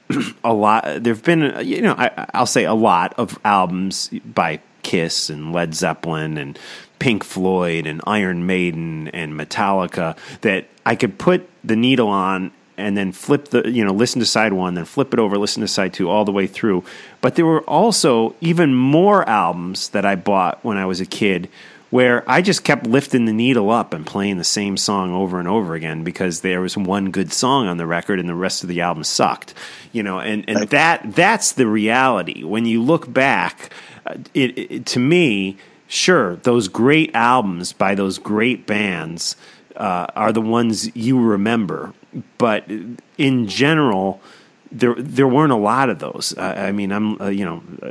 [clears throat] a lot. There have been, you know, I, I'll say a lot of albums by Kiss and Led Zeppelin and Pink Floyd and Iron Maiden and Metallica that I could put the needle on and then flip the you know listen to side one then flip it over listen to side two all the way through but there were also even more albums that i bought when i was a kid where i just kept lifting the needle up and playing the same song over and over again because there was one good song on the record and the rest of the album sucked you know? And, and that that's the reality. When you look back uh, it, it to me sure those great albums by those great bands uh, are the ones you remember. But in general, there there weren't a lot of those. I, I mean, I'm uh, you know, uh,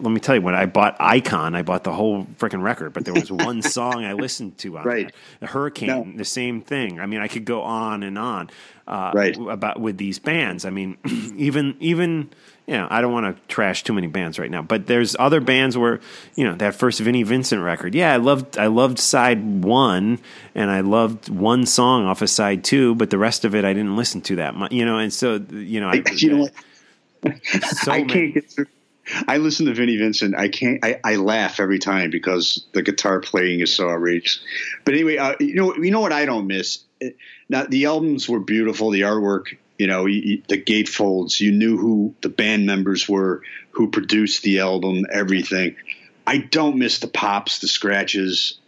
let me tell you when I bought Icon, I bought the whole freaking record, but there was [laughs] one song I listened to on Right. The Hurricane, the same thing. I mean, I could go on and on uh, Right. about with these bands. I mean, [clears throat] even even you know, I don't want to trash too many bands right now, but there's other bands where you know that first Vinnie Vincent record. Yeah, I loved I loved side one, and I loved one song off of side two, but the rest of it I didn't listen to that much. You know, and so you know, I, you know [laughs] so I can't get through. I listen to Vinnie Vincent. I can't. I, I laugh every time because the guitar playing is so outrageous. But anyway, uh, you know, you know what I don't miss. Now the albums were beautiful. The artwork, you know, the gatefolds. You knew who the band members were, who produced the album, everything. I don't miss the pops, the scratches.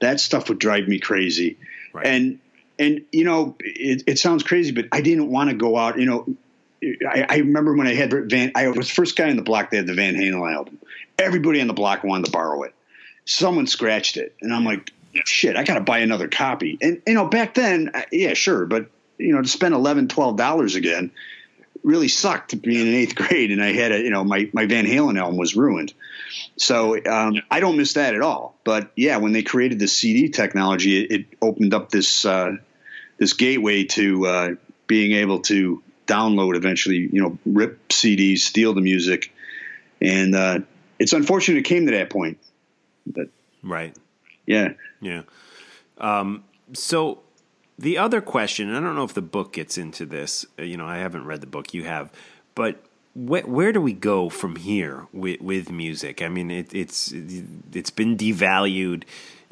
That stuff would drive me crazy. Right. And and you know, it, it sounds crazy, but I didn't want to go out. You know, I, I remember when I had Van. I was the first guy in the block that had the Van Halen album. Everybody on the block wanted to borrow it. Someone scratched it, and I'm like, shit, I got to buy another copy. And you know, back then, yeah, sure, but you know, to spend 11 dollars again really sucked to being in eighth grade, and I had a you know my my Van Halen album was ruined. So um, I don't miss that at all. But yeah, when they created the CD technology, it, it opened up this uh, this gateway to uh, being able to download eventually, you know, rip CDs, steal the music, and uh, it's unfortunate it came to that point. But right. yeah, Yeah. Um, so the other question, and I don't know if the book gets into this. uh, You know, I haven't read the book. You have, but wh- where do we go from here with, with music? I mean, it, it's it's been devalued.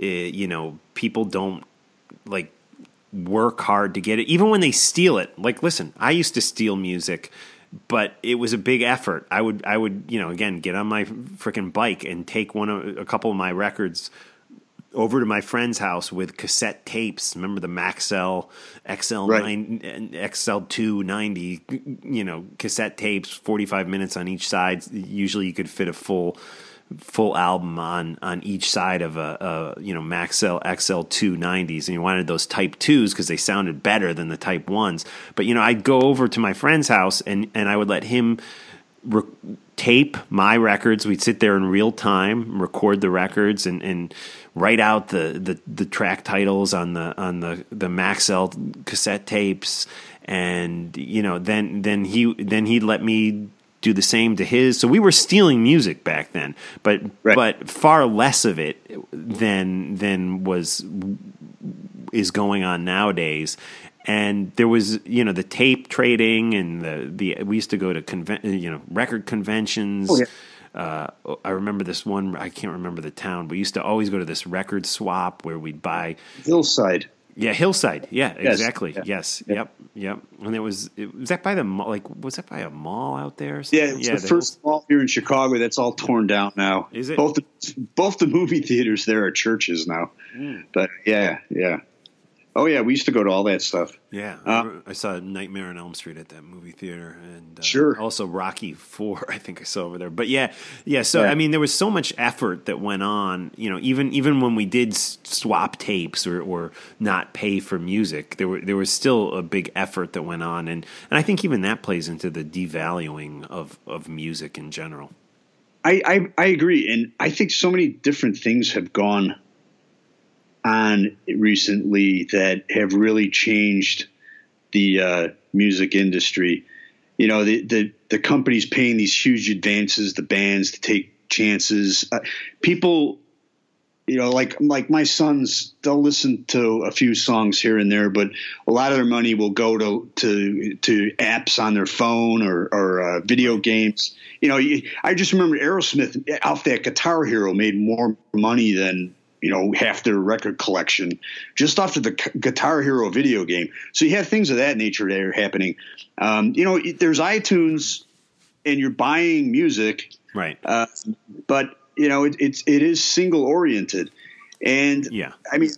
Uh, you know, people don't like work hard to get it, even when they steal it. Like, listen, I used to steal music. But it was a big effort. I would, I would, you know, again, get on my freaking bike and take one of a couple of my records over to my friend's house with cassette tapes. Remember the Maxell XL nine XL two ninety, you know, cassette tapes, forty five minutes on each side. Usually, you could fit a full full album on on each side of a, a you know Maxell XL two nineties, and you wanted those Type twos because they sounded better than the Type ones. But you know, I'd go over to my friend's house and and I would let him re- tape my records. We'd sit there in real time, record the records, and, and write out the, the, the track titles on the on the the Maxell cassette tapes, and you know then then he then he'd let me do the same to his. So we were stealing music back then, but Right. but far less of it than than was is going on nowadays. And there was, you know, the tape trading and the, the we used to go to conven- you know record conventions. Oh, yeah. uh, I remember this one. I can't remember the town. We used to always go to this record swap where we'd buy. Hillside. Yeah, Hillside. Yeah, Yes, exactly. yeah, Yes. yeah. Yep. Yep. And it was it, was that by the mall? Like was that by a mall out there? Or Yeah, it's the the first mall here in Chicago that's all torn down now. Is it? Both the, both the movie theaters there are churches now. Hmm. But yeah, yeah. Oh yeah, we used to go to all that stuff. Yeah, Uh, I, saw Nightmare on Elm Street at that movie theater, and uh, Sure. also Rocky Four. [laughs] I think I saw over there. But yeah, yeah. So Yeah. I mean, there was so much effort that went on. You know, even even when we did swap tapes or, or not pay for music, there were there was still a big effort that went on, and and I think even that plays into the devaluing of of music in general. I, I I agree, and I think so many different things have gone on recently that have really changed the uh, music industry. You know, the, the the companies paying these huge advances, the bands to take chances. Uh, people, you know, like like my sons, they'll listen to a few songs here and there, but a lot of their money will go to to to apps on their phone or or uh, video games. You know, I just remember Aerosmith off that Guitar Hero made more money than you know half their record collection just off of the Guitar Hero video game. So you have things of that nature that are happening. Um, you know, there's iTunes, and you're buying music Right. uh, but you know it, it's it is single oriented, and Yeah. I mean,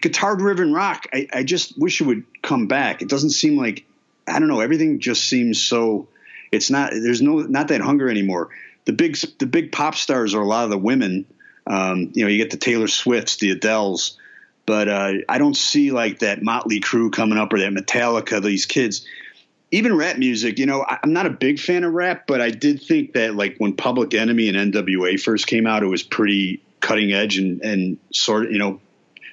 guitar driven rock. I, I just wish it would come back. It doesn't seem like I don't know. Everything just seems so. It's not. There's no not that hunger anymore. The big the big pop stars are a lot of the women. Um, you know, you get the Taylor Swifts, the Adeles, but uh, I don't see like that Motley Crue coming up or that Metallica. These kids even rap music, you know, I- I'm not a big fan of rap, but I did think that like when Public Enemy and NWA first came out, it was pretty cutting edge and, and sort of, you know,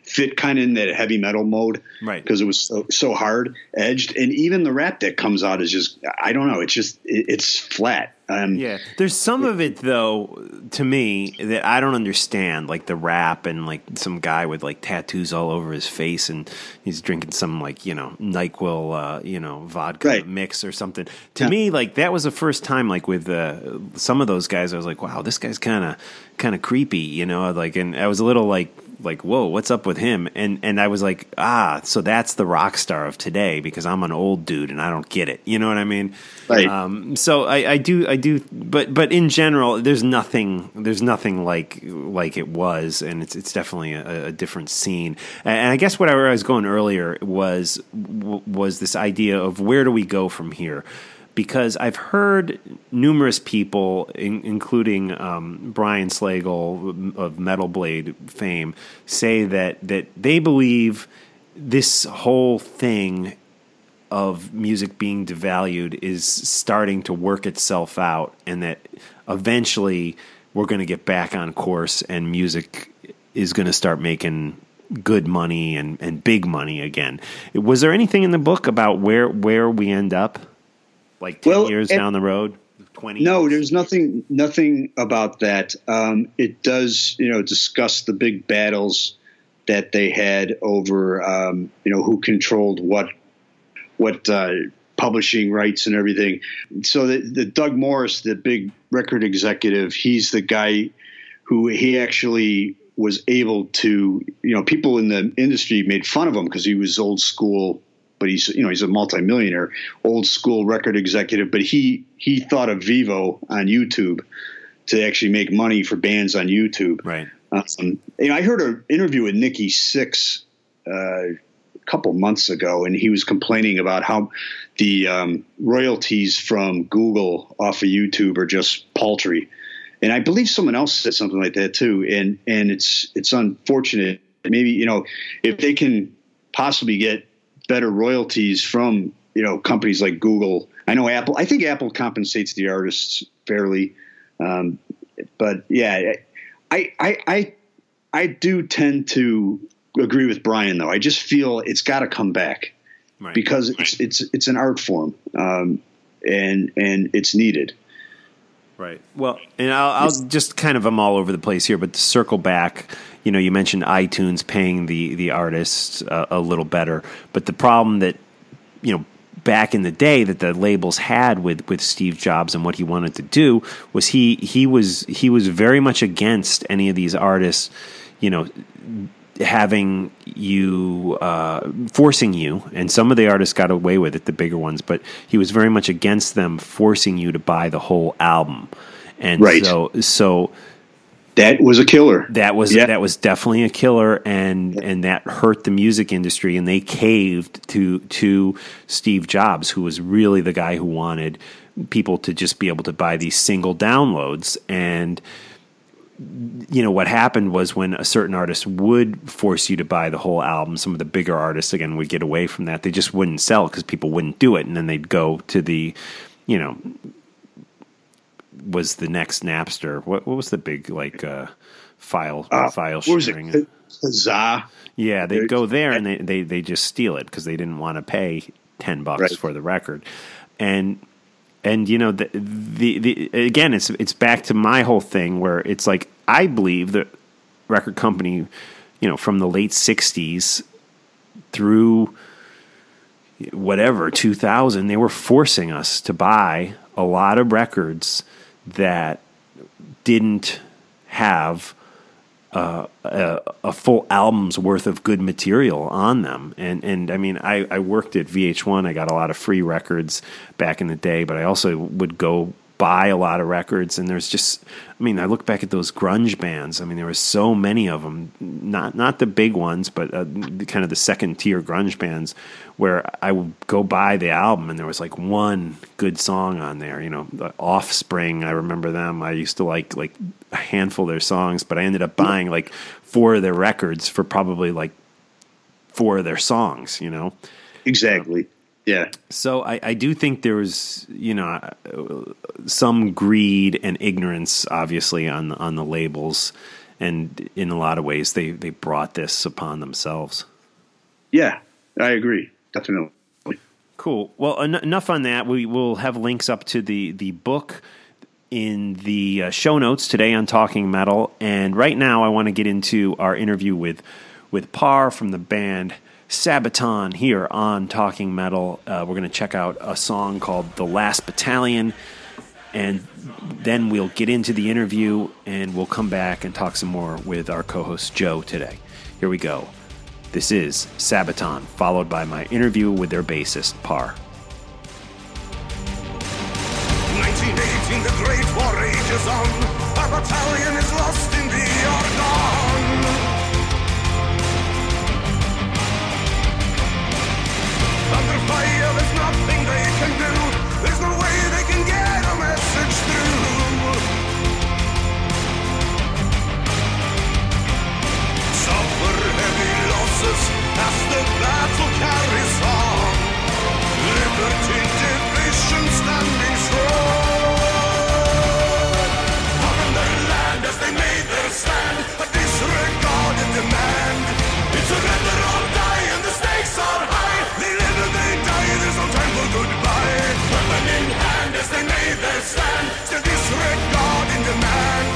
fit kind of in that heavy metal mode Right. because it was so, so hard edged. And even the rap that comes out is just, I don't know, it's just, it, it's flat. Um, Yeah, there's some of it though to me that I don't understand, like the rap and like some guy with like tattoos all over his face and he's drinking some like you know Nyquil, uh, you know vodka Right. mix or something. To Yeah. me, like that was the first time, like with uh, some of those guys, I was like, wow, this guy's kind of kind of creepy, you know, like, and I was a little like like whoa what's up with him? And and i was like ah so that's the rock star of today because i'm an old dude and i don't get it. You know what i mean? Right. um, so I, I do I do but but in general there's nothing there's nothing like like it was. And it's it's definitely a, a different scene. And I guess what I was going earlier was was this idea of where do we go from here because I've heard numerous people, in, including um, Brian Slagel of Metal Blade fame, say that that they believe this whole thing of music being devalued is starting to work itself out, and that eventually we're going to get back on course, and music is going to start making good money and, and big money again. Was there anything in the book about where where we end up, like ten Well, years down the road, twenty? No, there's nothing nothing about that. Um, it does, you know, discuss the big battles that they had over, um, you know, who controlled what what uh, publishing rights and everything. So the, the Doug Morris, the big record executive, he's the guy who he actually was able to, you know, people in the industry made fun of him because he was old school, but he's, you know, he's a multimillionaire, old school record executive. But he he thought of Vevo on YouTube to actually make money for bands on YouTube. Right. Um, you know, I heard an interview with Nikki Sixx uh, a couple months ago, and he was complaining about how the um, royalties from Google off of YouTube are just paltry. And I believe someone else said something like that too. And and it's it's unfortunate. Maybe you know if they can possibly get better royalties from you know companies like Google. I know Apple. I think Apple compensates the artists fairly, um, but yeah, I I I I do tend to agree with Brian though. I just feel it's got to come back Right. because it's it's it's an art form, um, and and it's needed. Right. Well, and I'll, I'll just kind of I'm all over the place here, but to circle back, you know, you mentioned iTunes paying the the artists uh, a little better, but the problem that you know back in the day that the labels had with with Steve Jobs and what he wanted to do was he he was he was very much against any of these artists, you know, having you uh, forcing you, and some of the artists got away with it, the bigger ones, but he was very much against them forcing you to buy the whole album. And Right. so, so that was a killer. That was Yeah. that was definitely a killer, and and that hurt the music industry, and they caved to to Steve Jobs, who was really the guy who wanted people to just be able to buy these single downloads, and you know what happened was when a certain artist would force you to buy the whole album, some of the bigger artists again would get away from that. They just wouldn't sell because people wouldn't do it, and then they'd go to the, you know, was the next Napster. What what was the big like uh, file Uh, file sharing? it? Kazaa. Yeah, they'd go there and they, they, they just steal it because they didn't want to pay ten bucks Right. for the record, and and you know the, the the again it's it's back to my whole thing where it's like I believe the record company, you know, from the late '60s through whatever 2000 they were forcing us to buy a lot of records that didn't have uh, a, a full album's worth of good material on them. And and I mean, I, I worked at VH1. I got a lot of free records back in the day, but I also would go buy a lot of records. And there's just, I mean, I look back at those grunge bands. I mean, there were so many of them. Not not the big ones, but uh, the, kind of the second tier grunge bands, where I would go buy the album and there was like one good song on there. You know, the Offspring. I remember them. I used to like like a handful of their songs, but I ended up buying like four of their records for probably like four of their songs. You know. Exactly. Yeah. So I, I do think there was, you know, some greed and ignorance, obviously, on on the labels, and in a lot of ways, they they brought this upon themselves. Yeah. I agree. Definitely. Cool. Well, en- enough on that. We will have links up to the the book in the uh, show notes today on Talking Metal. And right now, I want to get into our interview with with Pär from the band Sabaton here on Talking Metal. Uh, we're going to check out a song called "The Last Battalion." And then we'll get into the interview and we'll come back and talk some more with our co host Joe today. Here we go. This is Sabaton, followed by my interview with their bassist, Pär. 1918, the Great War rages on. Our battalion is lost battle carries on. Liberty division standing stand to disregard demand.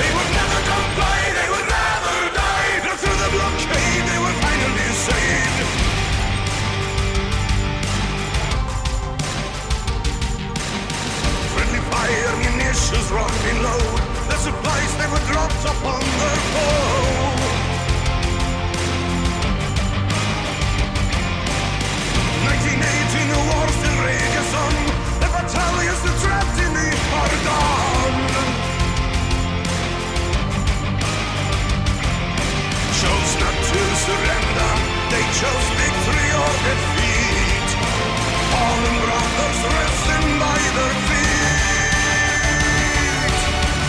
They would never comply, they would never die. Through the blockade, they were finally saved. Friendly fire munitions low. The supplies they were dropped upon their floor. chose not to surrender. They chose victory or defeat. Fallen brothers resting by their feet.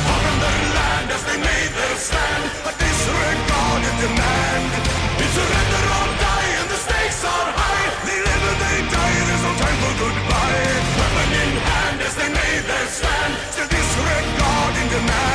Fallen their land as they made their stand. A disregarded demand. We surrender or die, and the stakes are high. They live or they die. There's no time for goodbye. Weapon in hand as they made their stand. Still disregarding demand.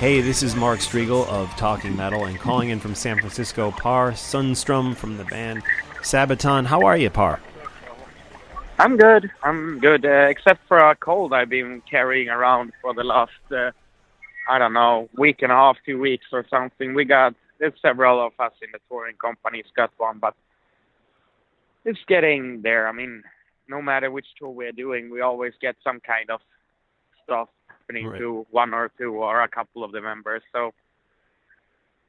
Hey, this is Mark Strigl of Talking Metal and calling in from San Francisco, Pär Sundström from the band Sabaton. How are you, Pär? I'm good. I'm good, uh, except for a cold I've been carrying around for the last, uh, I don't know, week and a half, two weeks or something. We got, there's several of us in the touring companies got one, but it's getting there. I mean, no matter which tour we're doing, we always get some kind of stuff happening Right. to one or two or a couple of the members. So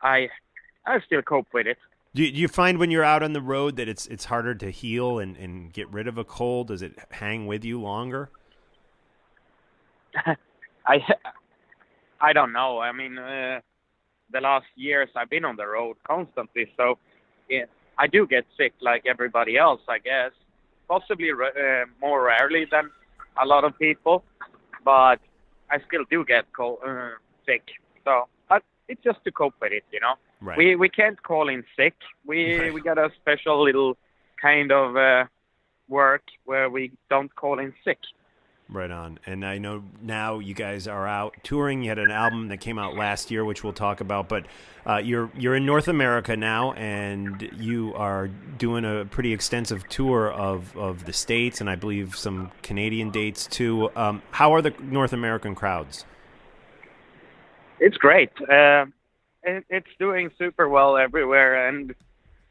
I, I still cope with it. Do you, do you find when you're out on the road that it's it's harder to heal and, and get rid of a cold? Does it hang with you longer? [laughs] I I don't know. I mean, uh, the last years I've been on the road constantly, so yeah, I do get sick like everybody else, I guess. Possibly uh, more rarely than a lot of people, but I still do get cold, uh, sick. So, but it's just to cope with it, you know. Right. We we can't call in sick. We Right. we got a special little kind of uh, work where we don't call in sick. Right on. And I know now you guys are out touring. You had an album that came out last year, which we'll talk about. But uh, you're you're in North America now, and you are doing a pretty extensive tour of, of the states, and I believe some Canadian dates too. Um, how are the North American crowds? It's great. Uh, it, it's doing super well everywhere, and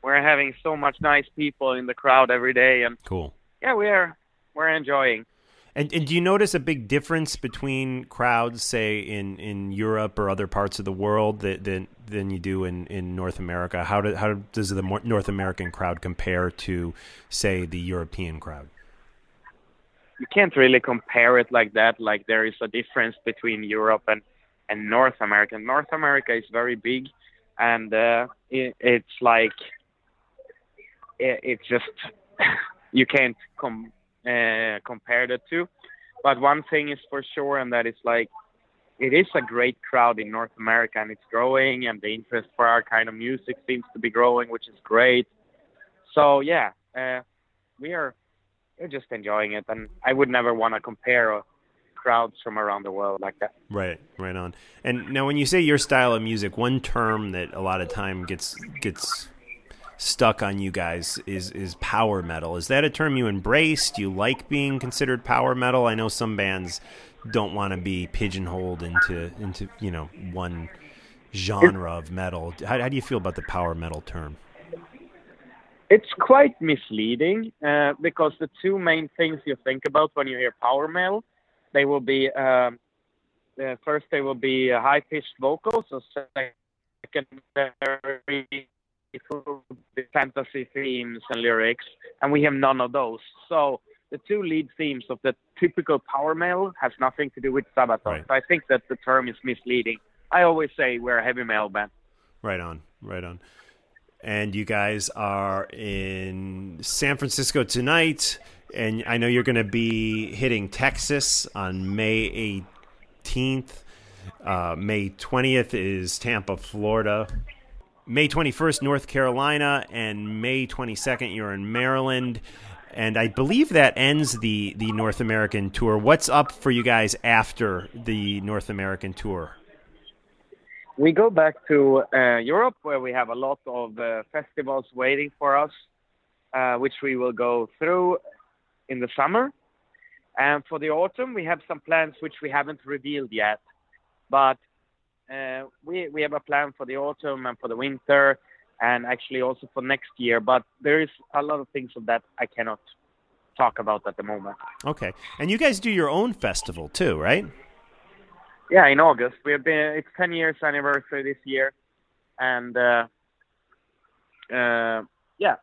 we're having so much nice people in the crowd every day, and Cool. yeah, we're we're enjoying. And, and do you notice a big difference between crowds, say in, in Europe or other parts of the world, that, than than you do in, in North America? How do, how does the North American crowd compare to, say, the European crowd? You can't really compare it like that. Like there is a difference between Europe and and North America. North America is very big, and uh, it, it's like it, it's just [coughs] you can't com- uh, compare the two. But one thing is for sure, and that is like it is a great crowd in North America, and it's growing, and the interest for our kind of music seems to be growing, which is great. So yeah, uh, we are we're just enjoying it, and I would never want to compare uh, crowds from around the world like that. Right, right on. And now, when you say your style of music, one term that a lot of time gets gets stuck on you guys is is power metal. Is that a term you embrace? Do you like being considered power metal? I know some bands don't want to be pigeonholed into into you know one genre of metal. How, how do you feel about the power metal term? It's quite misleading uh, because the two main things you think about when you hear power metal, they will be um, uh, first they will be high pitched vocals, so secondary fantasy themes and lyrics, and we have none of those. So the two lead themes of the typical power metal has nothing to do with Sabaton. Right. So I think that the term is misleading. I always say we're a heavy metal band. Right on, right on. And you guys are in San Francisco tonight, and I know you're going to be hitting Texas on May 18th. Uh, May 20th is Tampa, Florida. May 21st, North Carolina, and May 22nd, you're in Maryland. And I believe that ends the, the North American tour. What's up for you guys after the North American tour? we go back to uh, Europe where we have a lot of uh, festivals waiting for us, uh, which we will go through in the summer. And for the autumn, we have some plans which we haven't revealed yet, but uh, we we have a plan for the autumn and for the winter, and actually also for next year. But there is a lot of things of that I cannot talk about at the moment. Okay. And you guys do your own festival too, right? Yeah, in August. We have been. It's 10 years anniversary this year, and uh, uh, yeah,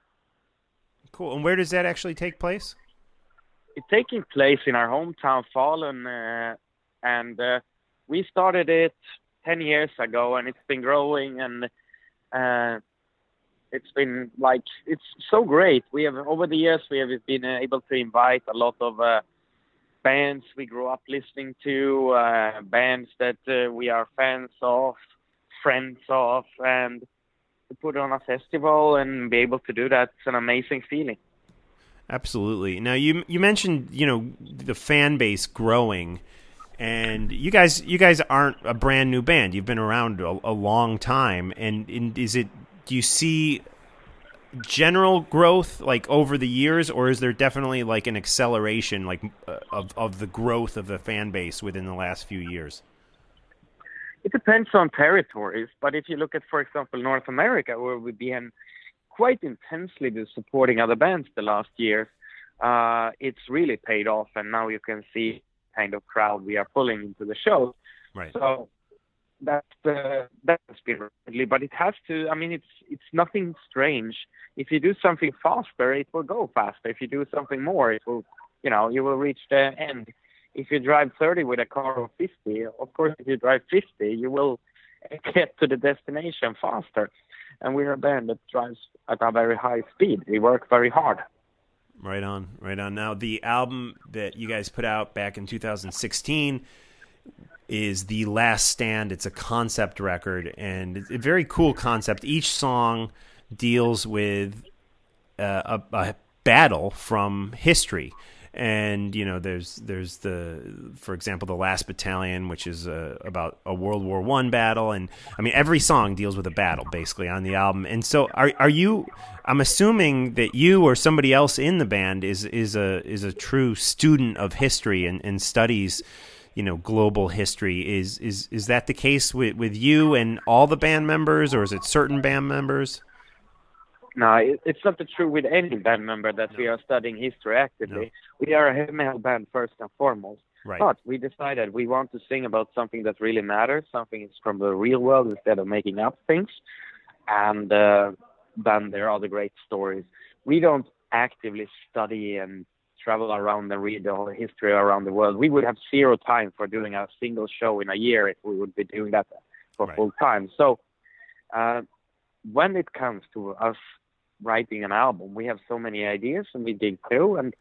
Cool. And where does that actually take place? it's taking place in our hometown, Falun, uh, and uh, we started it 10 years ago, and it's been growing, and uh, it's been like it's so great. We have over the years we have been uh, able to invite a lot of uh, bands we grew up listening to, uh, bands that uh, we are fans of, friends of, and to put on a festival and be able to do that, it's an amazing feeling. Absolutely. Now you you mentioned you know the fan base growing, And you guys, you guys aren't a brand new band. You've been around a, a long time. And, and is it? Do you see general growth like over the years, or is there definitely like an acceleration like uh, of of the growth of the fan base within the last few years? It depends on territories, but if you look at, for example, North America, where we've been quite intensely supporting other bands the last years, uh, it's really paid off, and now you can see kind of crowd we are pulling into the show. Right. So that's the that's been recently, but it has to. I mean, it's it's nothing strange. If you do something faster, it will go faster. If you do something more, it will, you know, you will reach the end. If you drive 30 with a car of 50, of course, if you drive 50, you will [laughs] get to the destination faster. And we're a band that drives at a very high speed. We work very hard. Right on, right on. Now, the album that you guys put out back in 2016 is The Last Stand. It's a concept record, and it's a very cool concept. Each song deals with uh, a, a battle from history. And you know, there's there's the, for example, the Last Battalion, which is uh, about a World War One battle, and I mean, every song deals with a battle basically on the album. And so, are are you? I'm assuming that you or somebody else in the band is is a is a true student of history and, and studies, you know, global history. Is is is that the case with with you and all the band members, or is it certain band members? No, it, it's not the true with any band member that we are studying history actively. We are a heavy metal band first and foremost. Right. But we decided we want to sing about something that really matters, something is from the real world instead of making up things. And uh, then there are the great stories. We don't actively study and travel around and read the whole history around the world. We would have zero time for doing a single show in a year if we would be doing that for Right. full time. So uh, when it comes to us writing an album, we have so many ideas and we dig through and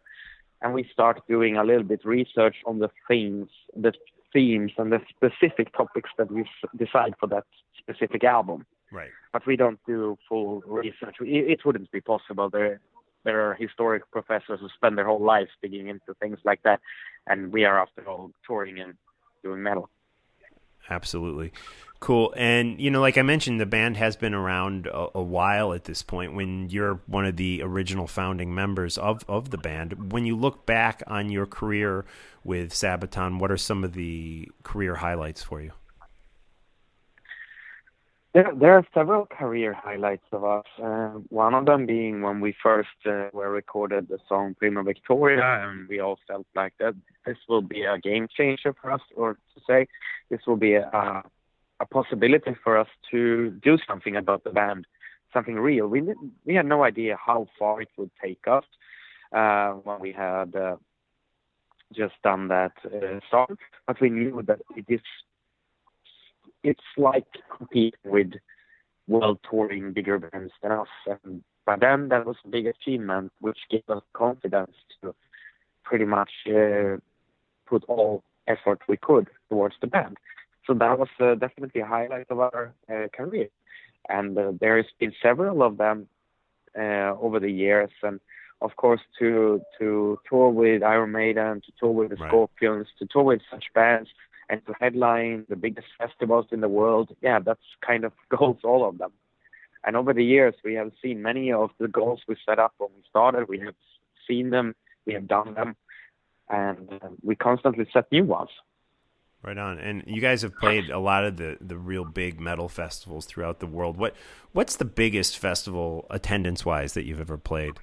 and we start doing a little bit research on the themes, the themes and the specific topics that we decide for that specific album. Right. But we don't do full research. It, wouldn't be possible. There, there are historic professors who spend their whole lives digging into things like that, and we are after all touring and doing metal. Absolutely. Cool. And, you know, like I mentioned, the band has been around a, a while at this point when you're one of the original founding members of, of the band. When you look back on your career with Sabaton, what are some of the career highlights for you? There, there are several career highlights of us. Uh, one of them being when we first uh, were recorded the song Primo Victoria, and we all felt like that this will be a game changer for us, or to say, this will be a, a possibility for us to do something about the band, something real. We we had no idea how far it would take us uh, when we had uh, just done that uh, song, but we knew that it is it's like competing with world touring bigger bands than us. And by then, that was a big achievement, which gave us confidence to pretty much uh, put all effort we could towards the band. So that was uh, definitely a highlight of our uh, career. And uh, there has been several of them uh, over the years. And of course, to to tour with Iron Maiden, to tour with the Right. Scorpions, to tour with such bands, and to headline the biggest festivals in the world, yeah, that's kind of [laughs] goals, all of them. And over the years, we have seen many of the goals we set up when we started. We have seen them, we have done them, and uh, we constantly set new ones. Right on. And you guys have played a lot of the, the real big metal festivals throughout the world. What What's the biggest festival attendance wise that you've ever played?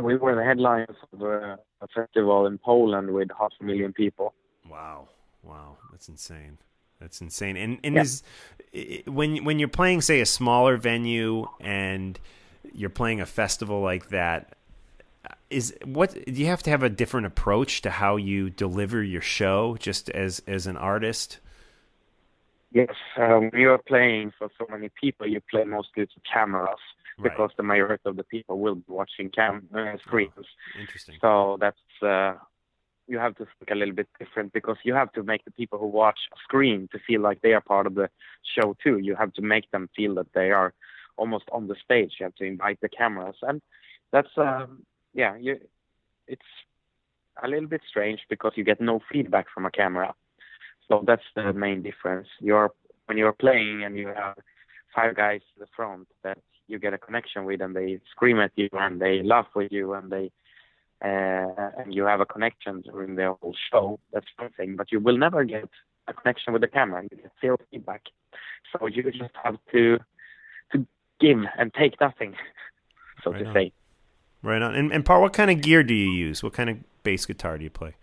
We were the headliners of a, a festival in Poland with half a million people. Wow, wow, that's insane. That's insane. And and Yeah. is when when you're playing, say, a smaller venue and you're playing a festival like that, is what do you have to have a different approach to how you deliver your show, just as as an artist? Yes, um, when you are playing for so many people, you play mostly to cameras Right. because the majority of the people will be watching cam uh, screens. Interesting. So that's uh, you have to think a little bit different because you have to make the people who watch a screen to feel like they are part of the show too. You have to make them feel that they are almost on the stage. You have to invite the cameras, and that's um, yeah, you, it's a little bit strange because you get no feedback from a camera. So that's the main difference. You're when you're playing and you have five guys in the front that you get a connection with, and they scream at you and they laugh with you and they uh, and you have a connection during the whole show. That's one thing, but you will never get a connection with the camera. You get zero feedback. So you just have to to give and take nothing, [laughs] so Right to on. say. Right on. And, and Pär, what kind of gear do you use? What kind of bass guitar do you play?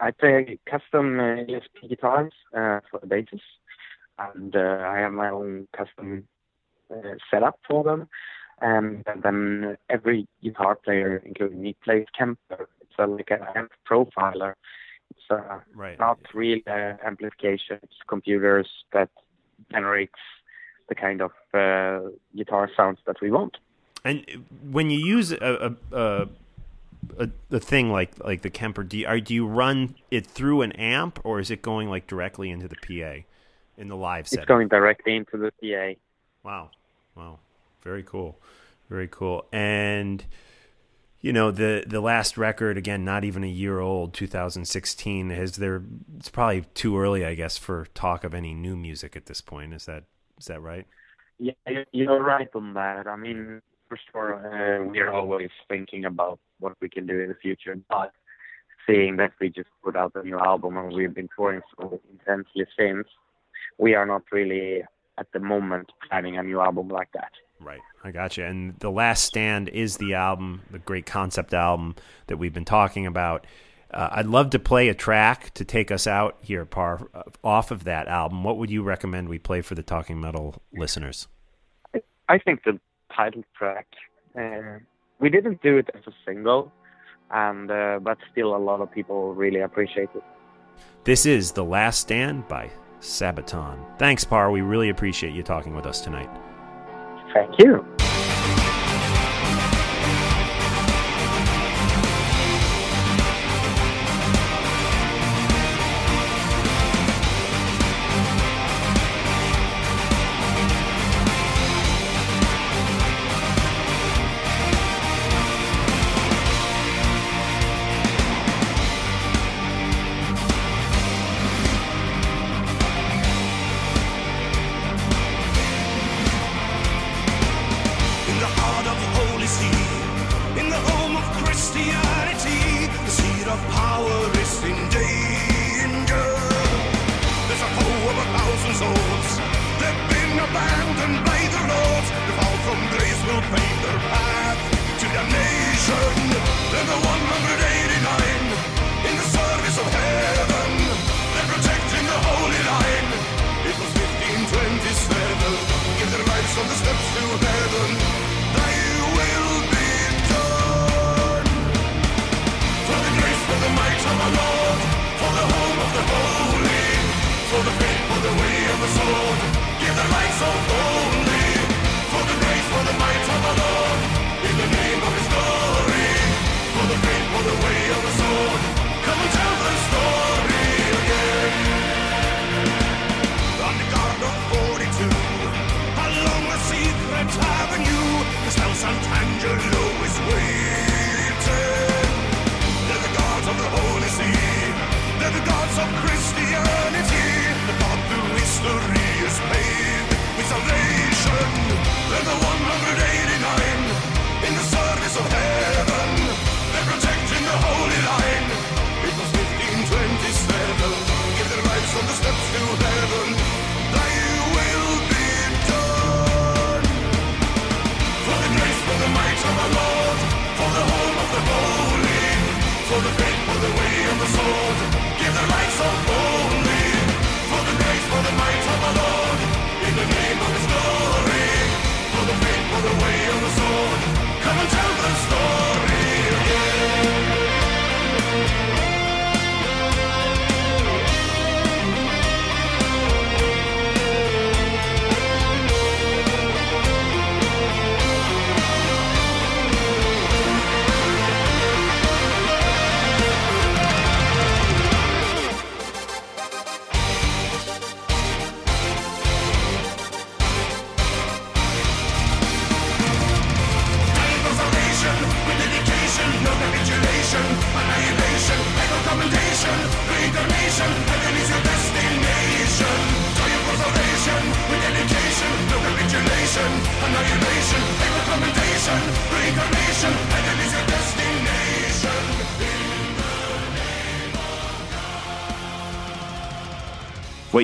I play custom uh, ESP guitars uh, for the basses, and uh, I have my own custom uh, setup for them. And, then every guitar player, including me, plays Kemper. It's a, like an amp profiler. It's uh, Right. not real uh, amplification. It's computers that generates the kind of uh, guitar sounds that we want. And when you use a a, a, a, a thing like like the Kemper, do you, are, do you run it through an amp or is it going like directly into the PA in the live setting? It's going directly into the PA. Wow, wow, very cool, very cool. And you know the the last record again, not even a year old, 2016. Has there? It's probably too early, I guess, for talk of any new music at this point. Is that is that right? Yeah, you- you're right on that. I mean, for sure, uh, we're always thinking about what we can do in the future, but seeing that we just put out a new album and we've been touring so intensely since, we are not really at the moment planning a new album like that. Right. I got you. And The Last Stand is the album, the great concept album that we've been talking about. Uh, I'd love to play a track to take us out here, Pär, uh, off of that album. What would you recommend we play for the Talking Metal listeners? I think the title track, uh, we didn't do it as a single, and uh, but still a lot of people really appreciate it. This is The Last Stand by Sabaton. Thanks, Pär. We really appreciate you talking with us tonight. Thank you.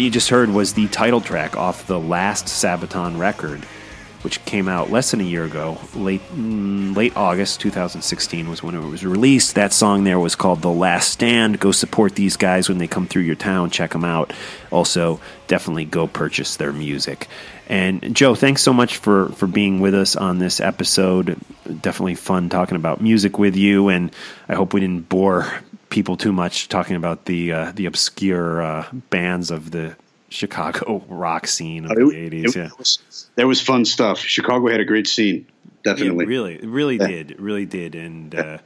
What you just heard was the title track off the last Sabaton record, which came out less than a year ago. Late mm, late August 2016 was when it was released. That song there was called "The Last Stand." Go support these guys when they come through your town. Check them out. Also, definitely go purchase their music. And Joe, thanks so much for for being with us on this episode. Definitely fun talking about music with you, and I hope we didn't bore people too much talking about the uh, the obscure uh, bands of the Chicago [laughs] rock scene of the eighties. Yeah. was- that was fun stuff. Chicago had a great scene, definitely. It really, it really Yeah. did. It really did. And uh,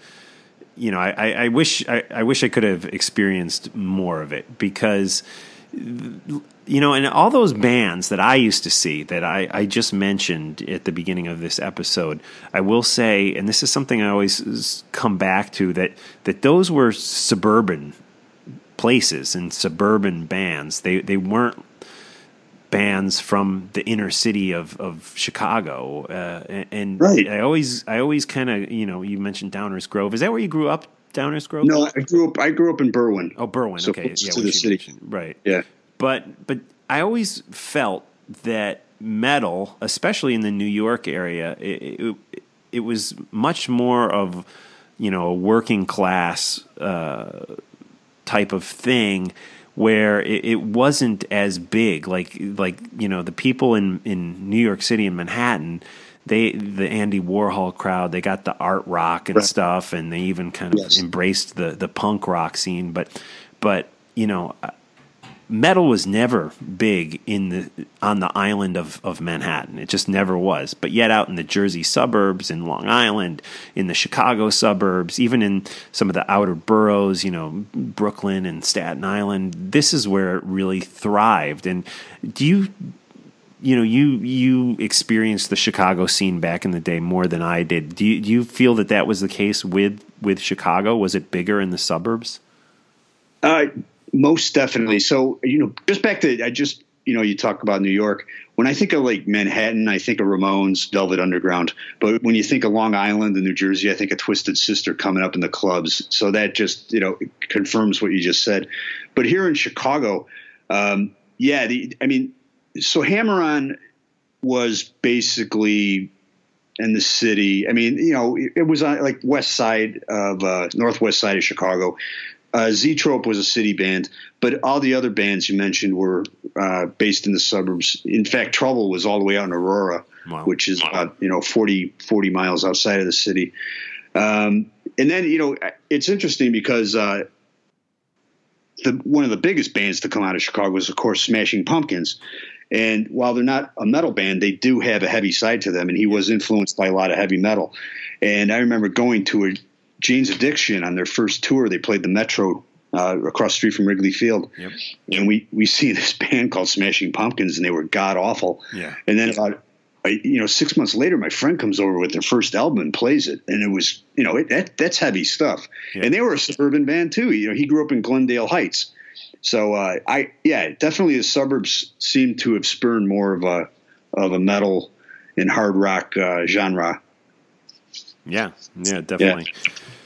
you know, I, I, I wish I, I wish I could have experienced more of it because you know, and all those bands that I used to see that I, I just mentioned at the beginning of this episode, I will say, and this is something I always come back to that that those were suburban places and suburban bands. They they weren't bands from the inner city of of Chicago. Uh, and and Right. I always I always kind of you know you mentioned Downers Grove. Is that where you grew up? Downers Grove. No, I grew up. I grew up in Berwyn. Oh, Berwyn. So okay, yeah, to the city. mentioned. right? Yeah. But but I always felt that metal, especially in the New York area, it, it, it was much more of you know a working class uh, type of thing where it, it wasn't as big like like you know the people in in New York City and Manhattan they the Andy Warhol crowd they got the art rock and Right. stuff and they even kind of Yes. embraced the the punk rock scene but but you know uh, metal was never big in the on the island of, of Manhattan. It just never was. But yet out in the Jersey suburbs, in Long Island, in the Chicago suburbs, even in some of the outer boroughs, you know, Brooklyn and Staten Island, this is where it really thrived. And do you you know, you you experienced the Chicago scene back in the day more than I did. Do you, do you feel that that was the case with with Chicago? Was it bigger in the suburbs? Uh, most definitely. So you know, just back to I just you know you talk about New York. When I think of like Manhattan, I think of Ramones, Velvet Underground. But when you think of Long Island and New Jersey, I think of Twisted Sister coming up in the clubs. So that just you know confirms what you just said. But here in Chicago, um, yeah, the, I mean, so Hammer On was basically in the city. I mean, you know, it, it was on like west side of uh, northwest side of Chicago. Uh, Zoetrope was a city band, but all the other bands you mentioned were uh, based in the suburbs. In fact, Trouble was all the way out in Aurora, Wow. which is about you know 40, 40 miles outside of the city. Um, and then you know it's interesting because uh, the one of the biggest bands to come out of Chicago was of course Smashing Pumpkins. And while they're not a metal band, they do have a heavy side to them. And he was influenced by a lot of heavy metal. And I remember going to a Jane's Addiction on their first tour. They played the Metro uh, across the street from Wrigley Field. Yep. And we, we see this [laughs] band called Smashing Pumpkins, and they were god awful. Yeah. And then about uh, you know six months later, my friend comes over with their first album and plays it, and it was you know it, that that's heavy stuff. Yeah. And they were a suburban band too. You know, he grew up in Glendale Heights. So uh, I yeah, definitely the suburbs seem to have spurned more of a of a metal and hard rock uh, genre. Yeah, yeah, definitely.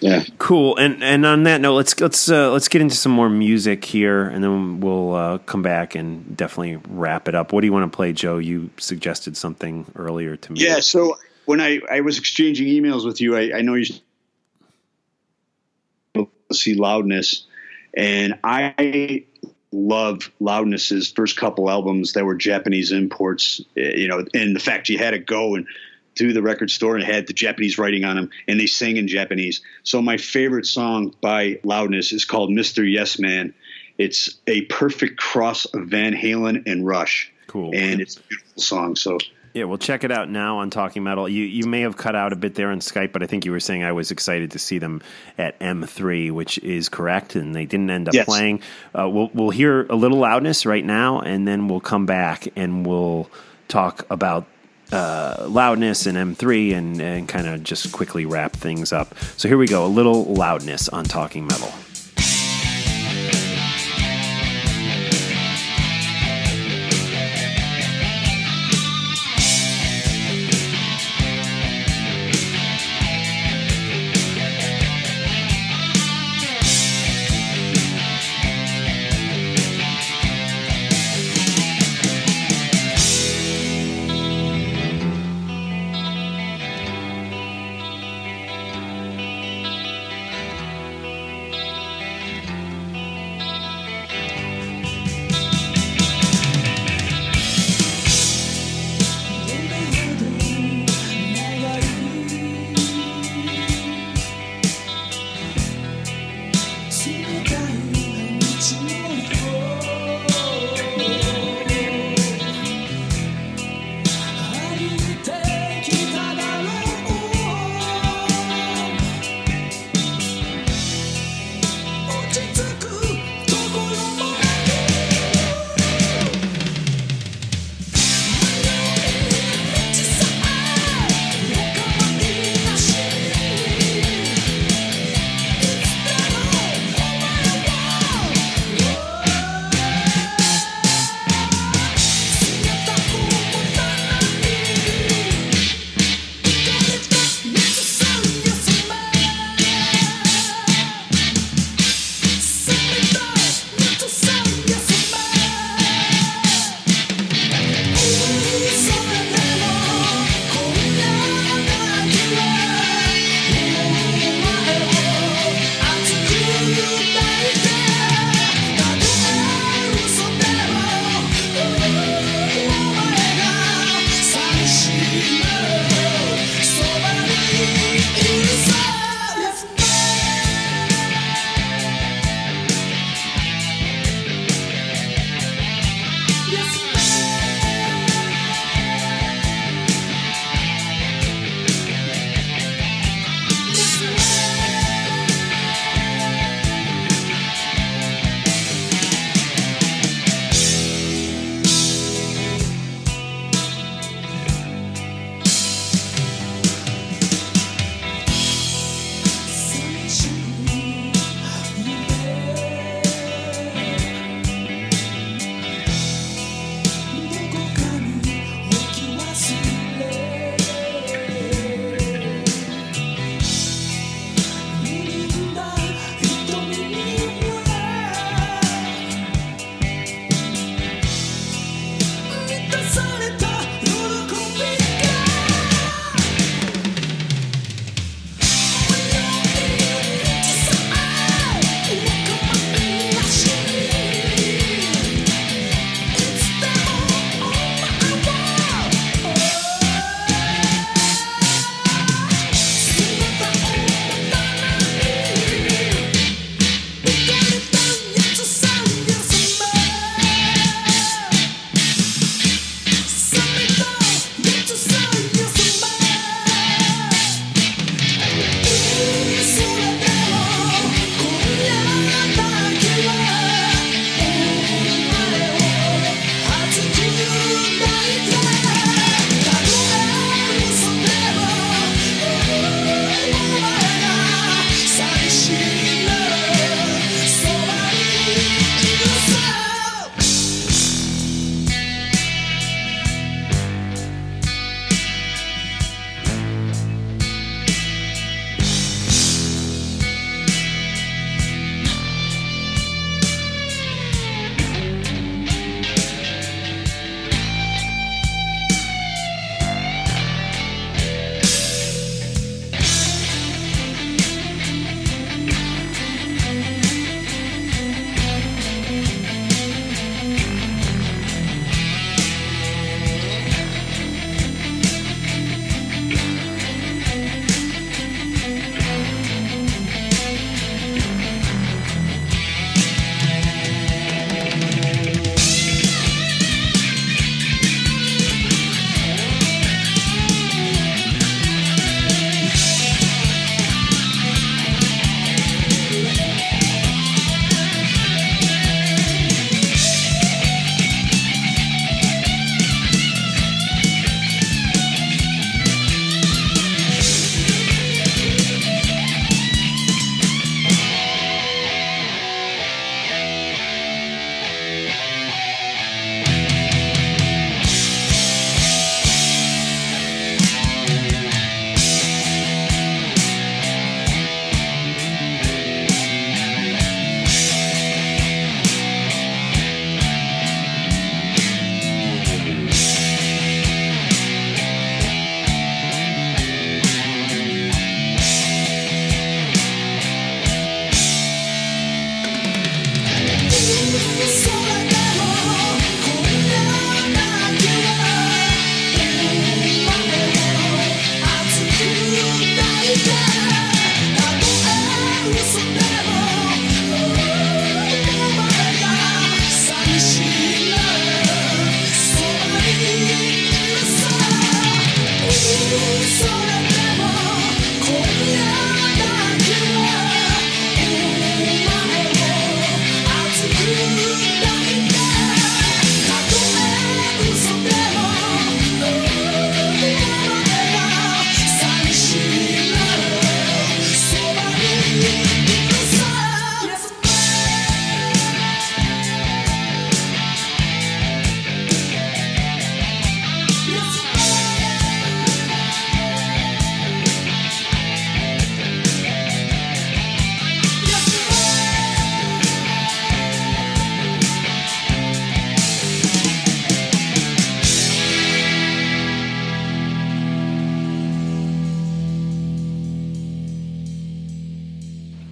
Yeah. Cool. And and on that note, let's let's uh, let's get into some more music here, and then we'll uh, come back and definitely wrap it up. What do you want to play, Joe? You suggested something earlier to me. Yeah. So when I, I was exchanging emails with you, I, I know you see loudness, and I love loudness's first couple albums that were Japanese imports. eh, You know, and the fact you had to go and to the record store and had the Japanese writing on them, and they sang in Japanese. So my favorite song by Loudness is called "Mr. Yes Man." It's a perfect cross of Van Halen and Rush. Cool. And it's a beautiful song. So Yeah, well, check it out now on Talking Metal. You you may have cut out a bit there on Skype, but I think you were saying I was excited to see them at M3, which is correct, and they didn't end up Yes. playing. Uh, we'll we'll hear a little loudness right now, and then we'll come back and we'll talk about uh, loudness and M3 and and kind of just quickly wrap things up. So here we go, a little loudness on Talking Metal.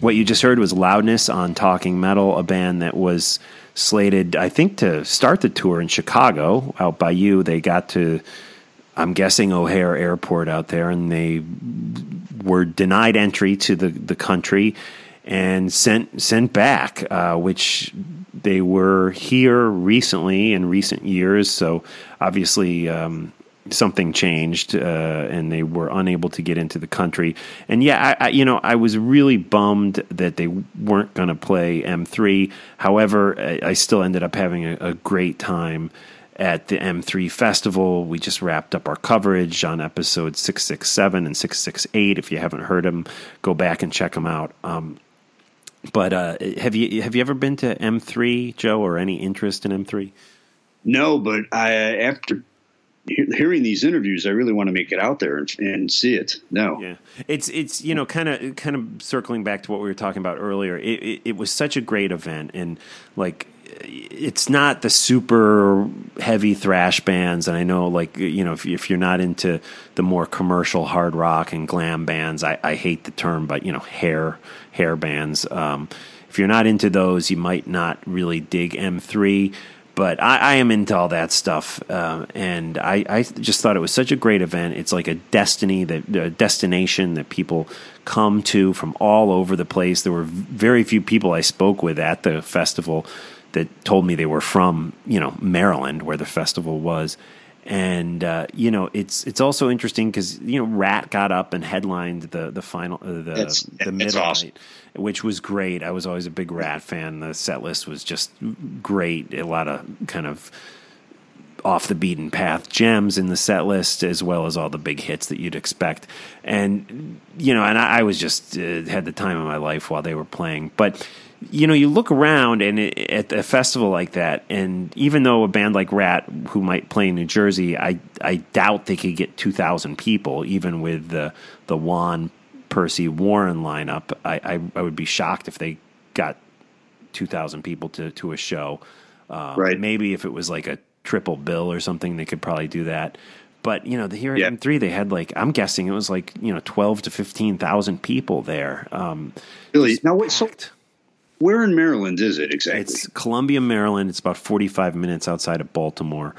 What you just heard was Loudness on Talking Metal, a band that was slated, I think, to start the tour in Chicago out by you. They got to, I'm guessing, O'Hare Airport out there, and they were denied entry to the, the country and sent sent back, uh, which they were here recently in recent years. So obviously, um, something changed, uh, and they were unable to get into the country. And yeah, I, I, you know, I was really bummed that they weren't going to play M3. However, I, I still ended up having a, a great time at the M3 festival. We just wrapped up our coverage on episode 667 and 668. If you haven't heard them, go back and check them out. Um, but uh, have you have you ever been to M3, Joe, or any interest in M3? No, but I after he- hearing these interviews, I really want to make it out there and, and see it. No, Yeah, it's it's you know kind of kind of circling back to what we were talking about earlier. It, it it was such a great event, and like it's not the super heavy thrash bands. And I know like you know if if you're not into the more commercial hard rock and glam bands, I, I hate the term, but you know hair hair bands. Um, if you're not into those, you might not really dig M3 but I, I am into all that stuff, uh, and I, I just thought it was such a great event. It's like a destiny that a destination that people come to from all over the place. There were very few people I spoke with at the festival that told me they were from you know Maryland, where the festival was. And uh, you know it's it's also interesting because you know Ratt got up and headlined the the final uh, the That's- the that's middle awesome. Which was great. I was always a big Ratt fan. The set list was just great. A lot of kind of off the beaten path gems in the set list, as well as all the big hits that you'd expect. And you know, and I, I was just uh, had the time of my life while they were playing. But you know, you look around and it, at a festival like that, and even though a band like Ratt, who might play in New Jersey, I I doubt they could get two thousand people, even with the the Juan Pearcy Warren lineup. I, I I would be shocked if they got two thousand people to to a show. Uh, Right. Maybe if it was like a triple bill or something, they could probably do that. But you know, the here at Yeah. M3, they had like I'm guessing it was like you know twelve to fifteen thousand people there. Um, really. Now, what, so where in Maryland is it exactly? It's Columbia, Maryland. It's about 45 minutes outside of Baltimore.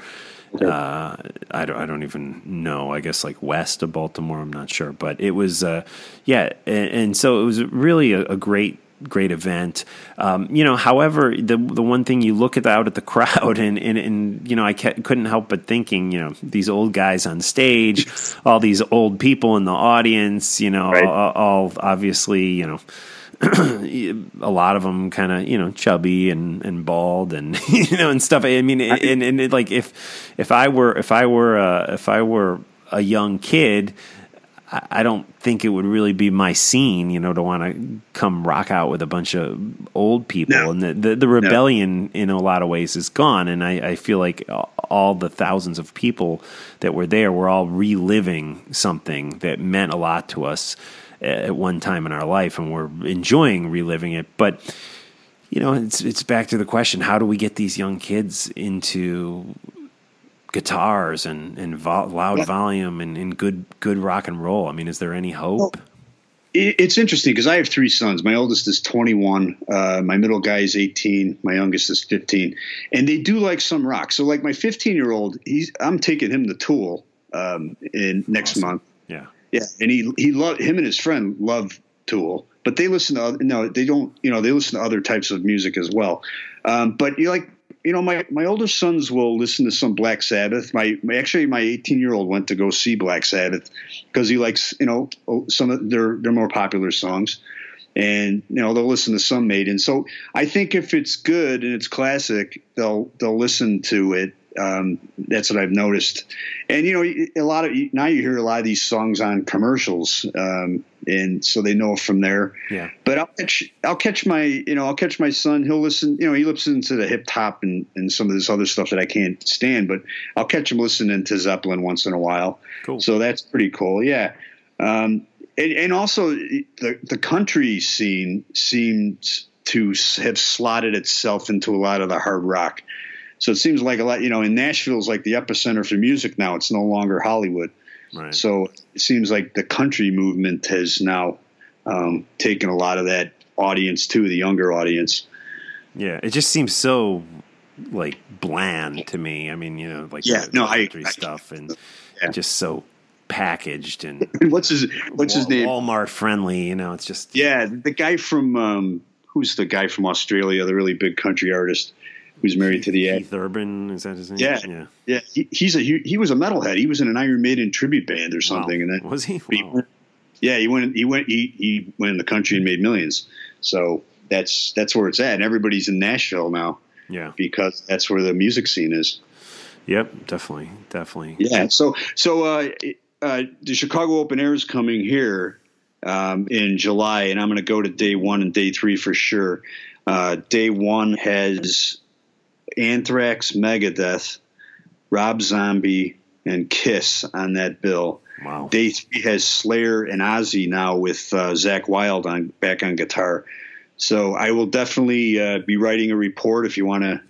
Uh, I don't, I don't even know. I guess like west of Baltimore. I'm not sure, but it was, uh, yeah. And, and so it was really a, a great, great event. Um, you know, however, the the one thing you look at out at the crowd, [laughs] and and, and you know, I ca- couldn't help but thinking, you know, these old guys on stage, all these old people in the audience, you know, Right. all, all obviously, you know [clears throat] a lot of them kind of you know chubby and, and bald and [laughs] you know and stuff. I mean, and, and it, like if if I were if I were uh, if I were a young kid, I, don't think it would really be my scene, you know, to want to come rock out with a bunch of old people. No. And the, the the rebellion in a lot of ways is gone. And I, I feel like all the thousands of people that were there were all reliving something that meant a lot to us at one time in our life, and we're enjoying reliving it. But you know, it's it's back to the question: How do we get these young kids into guitars and and vo- loud volume and, and good good rock and roll? I mean, is there any hope? It- it's interesting because I have three sons. My oldest is 21. Uh, my middle guy is 18. My youngest is 15, and they do like some rock. So, like my 15 year old, he's I'm taking him the Tool um, in next month. Yeah, and he he loved him and his friend love Tool, but they listen to other, no, they don't. You know, they listen to other types of music as well. Um, but you like, you know, my my older sons will listen to some Black Sabbath. My, my actually my 18 year old went to go see Black Sabbath because he likes you know some of their their more popular songs. And you know they'll listen to some Maiden. So I think if it's good and it's classic, they'll they'll listen to it. Um, that's what I've noticed. And you know, a lot of now you hear a lot of these songs on commercials, um, and so they know from there. yeah. But I'll catch I'll catch my you know I'll catch my son. He'll listen. You know, he listens to the hip hop and and some of this other stuff that I can't stand. But I'll catch him listening to Zeppelin once in a while. Cool. So that's pretty cool. Yeah. Um, and, and also the the country scene seems to have slotted itself into a lot of the hard rock. So it seems like a lot, you know, in Nashville Nashville's like the epicenter for music now. It's no longer Hollywood. Right. So it seems like the country movement has now um, taken a lot of that audience too, the younger audience. Yeah, it just seems so like bland to me. I mean, you know, like Yeah, the no, I- country I- stuff and Yeah. just so packaged and [laughs] And what's his what's his name? Walmart friendly. You know, it's just Yeah, the guy from um, who's the guy from Australia, the really big country artist who's married to the ad. Keith Urban is that his name? Yeah. yeah. Yeah, he, he's a he, he was a metalhead. He was in an Iron Maiden tribute band or something, Wow. and then was he? Wow. yeah, he went he went he, he went in the country and made millions. So that's that's where it's at. And everybody's in Nashville now Yeah. because that's where the music scene is. Yep. Definitely. Definitely. Yeah. So so uh, uh, the Chicago Open Air is coming here um, in July, and I'm going to go to day one and day three for sure. Uh, day one has Anthrax, Megadeth, Rob Zombie, and Kiss on that bill. Wow. Day three has Slayer and Ozzy now with uh, Zakk Wylde on back on guitar. So I will definitely uh, be writing a report if you want to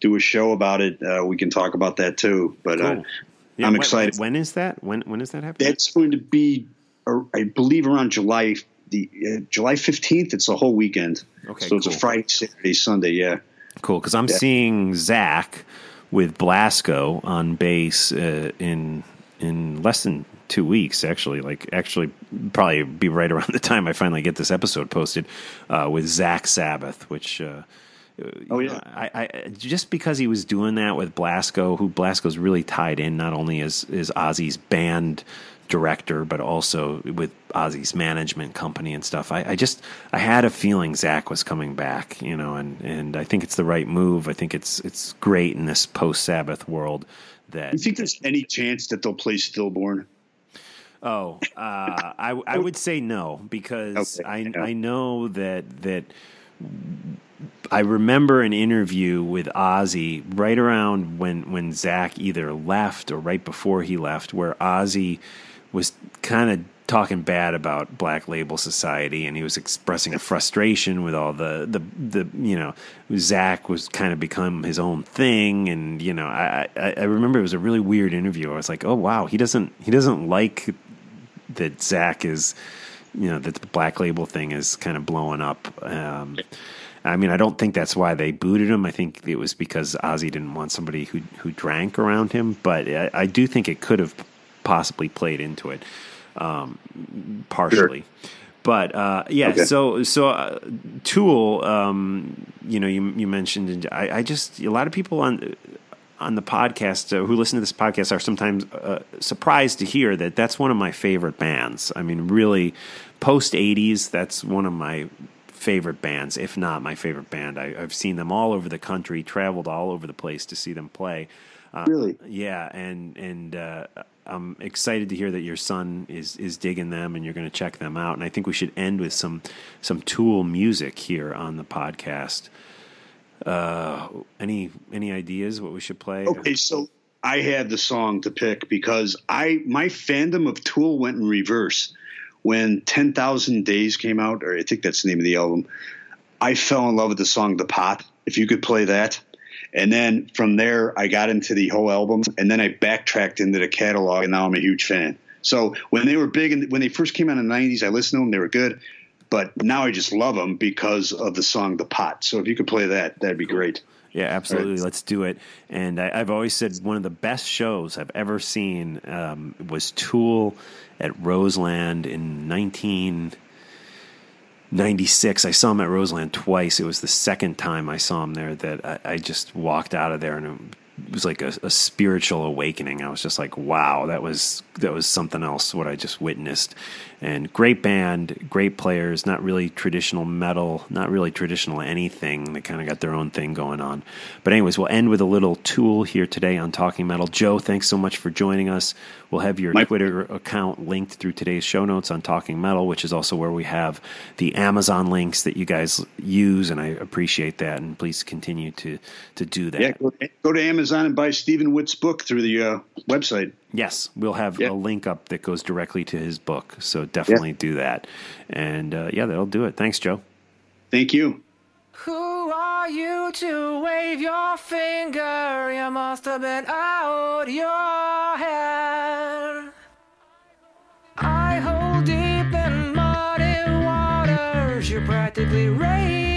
do a show about it. Uh, we can talk about that too. But uh, Cool. Yeah, I'm when- excited. When is that? When when is that happening? that's going to be, uh, I believe, around July the uh, July fifteenth. It's a whole weekend. Okay, so it's a Friday, Saturday, Sunday. Yeah. Cool, because I'm Yeah. seeing Zakk with Blasko on bass uh, in in less than two weeks. Actually, like actually, probably be right around the time I finally get this episode posted uh, with Zakk Sabbath, which. Uh, Oh, yeah. know, I, I just because he was doing that with Blasko, who Blasko's really tied in not only as is Ozzy's band director, but also with Ozzy's management company and stuff. I, I just I had a feeling Zakk was coming back, you know, and and I think it's the right move. I think it's it's great in this post Sabbath world that You think there's any chance that they'll play Stillborn? Oh, uh, I I would say no because Okay, I yeah. I know that that I remember an interview with Ozzy right around when when Zakk either left or right before he left, where Ozzy was kind of talking bad about Black Label Society, and he was expressing a frustration with all the the the you know Zakk was kind of become his own thing, and you know I I, I remember it was a really weird interview. I was like, oh wow, he doesn't he doesn't like that Zakk is, you know, that the black label thing is kind of blowing up. Um, I mean, I don't think that's why they booted him. I think it was because Ozzy didn't want somebody who who drank around him. But I, I do think it could have possibly played into it um, partially. But uh, yeah, Okay. so so uh, Tool, um, you know, you you mentioned, I, I just a lot of people on on the podcast uh, who listen to this podcast are sometimes uh, surprised to hear that that's one of my favorite bands. I mean, really, post '80s, that's one of my favorite bands, if not my favorite band. I, I've seen them all over the country, traveled all over the place to see them play. Uh, Really? Yeah, and and uh, I'm excited to hear that your son is is digging them, and you're going to check them out. And I think we should end with some some Tool music here on the podcast. Uh, any any ideas what we should play? Okay, so I had the song to pick because I my fandom of Tool went in reverse when Ten Thousand Days came out, or I think that's the name of the album. I fell in love with the song "The Pot." If you could play that, and then from there I got into the whole album, and then I backtracked into the catalog, and now I'm a huge fan. So when they were big and when they first came out in the '90s, I listened to them; they were good. But now I just love them because of the song "The Pot." So if you could play that, that'd be great. Yeah, absolutely. Let's do it. And I, I've always said one of the best shows I've ever seen um, was Tool at Roseland in 1996. I saw him at Roseland twice. It was the second time I saw him there that I, I just walked out of there and it was like a, a spiritual awakening. I was just like, wow, that was that was something else. What I just witnessed. And great band, great players. Not really traditional metal, not really traditional anything. They kind of got their own thing going on. But anyways, we'll end with a little tool here today on Talking Metal. Joe, thanks so much for joining us. We'll have your My- Twitter account linked through today's show notes on Talking Metal, which is also where we have the Amazon links that you guys use, and I appreciate that. And please continue to to do that. Yeah, go, go to Amazon and buy Stephen Witt's book through the uh, website. Yes, we'll have Yeah. a link up that goes directly to his book. So definitely do that. And uh, yeah, that'll do it. Thanks, Joe. Thank you. Who are you to wave your finger? You must have been out your head. I hold deep in muddy waters. You're practically raise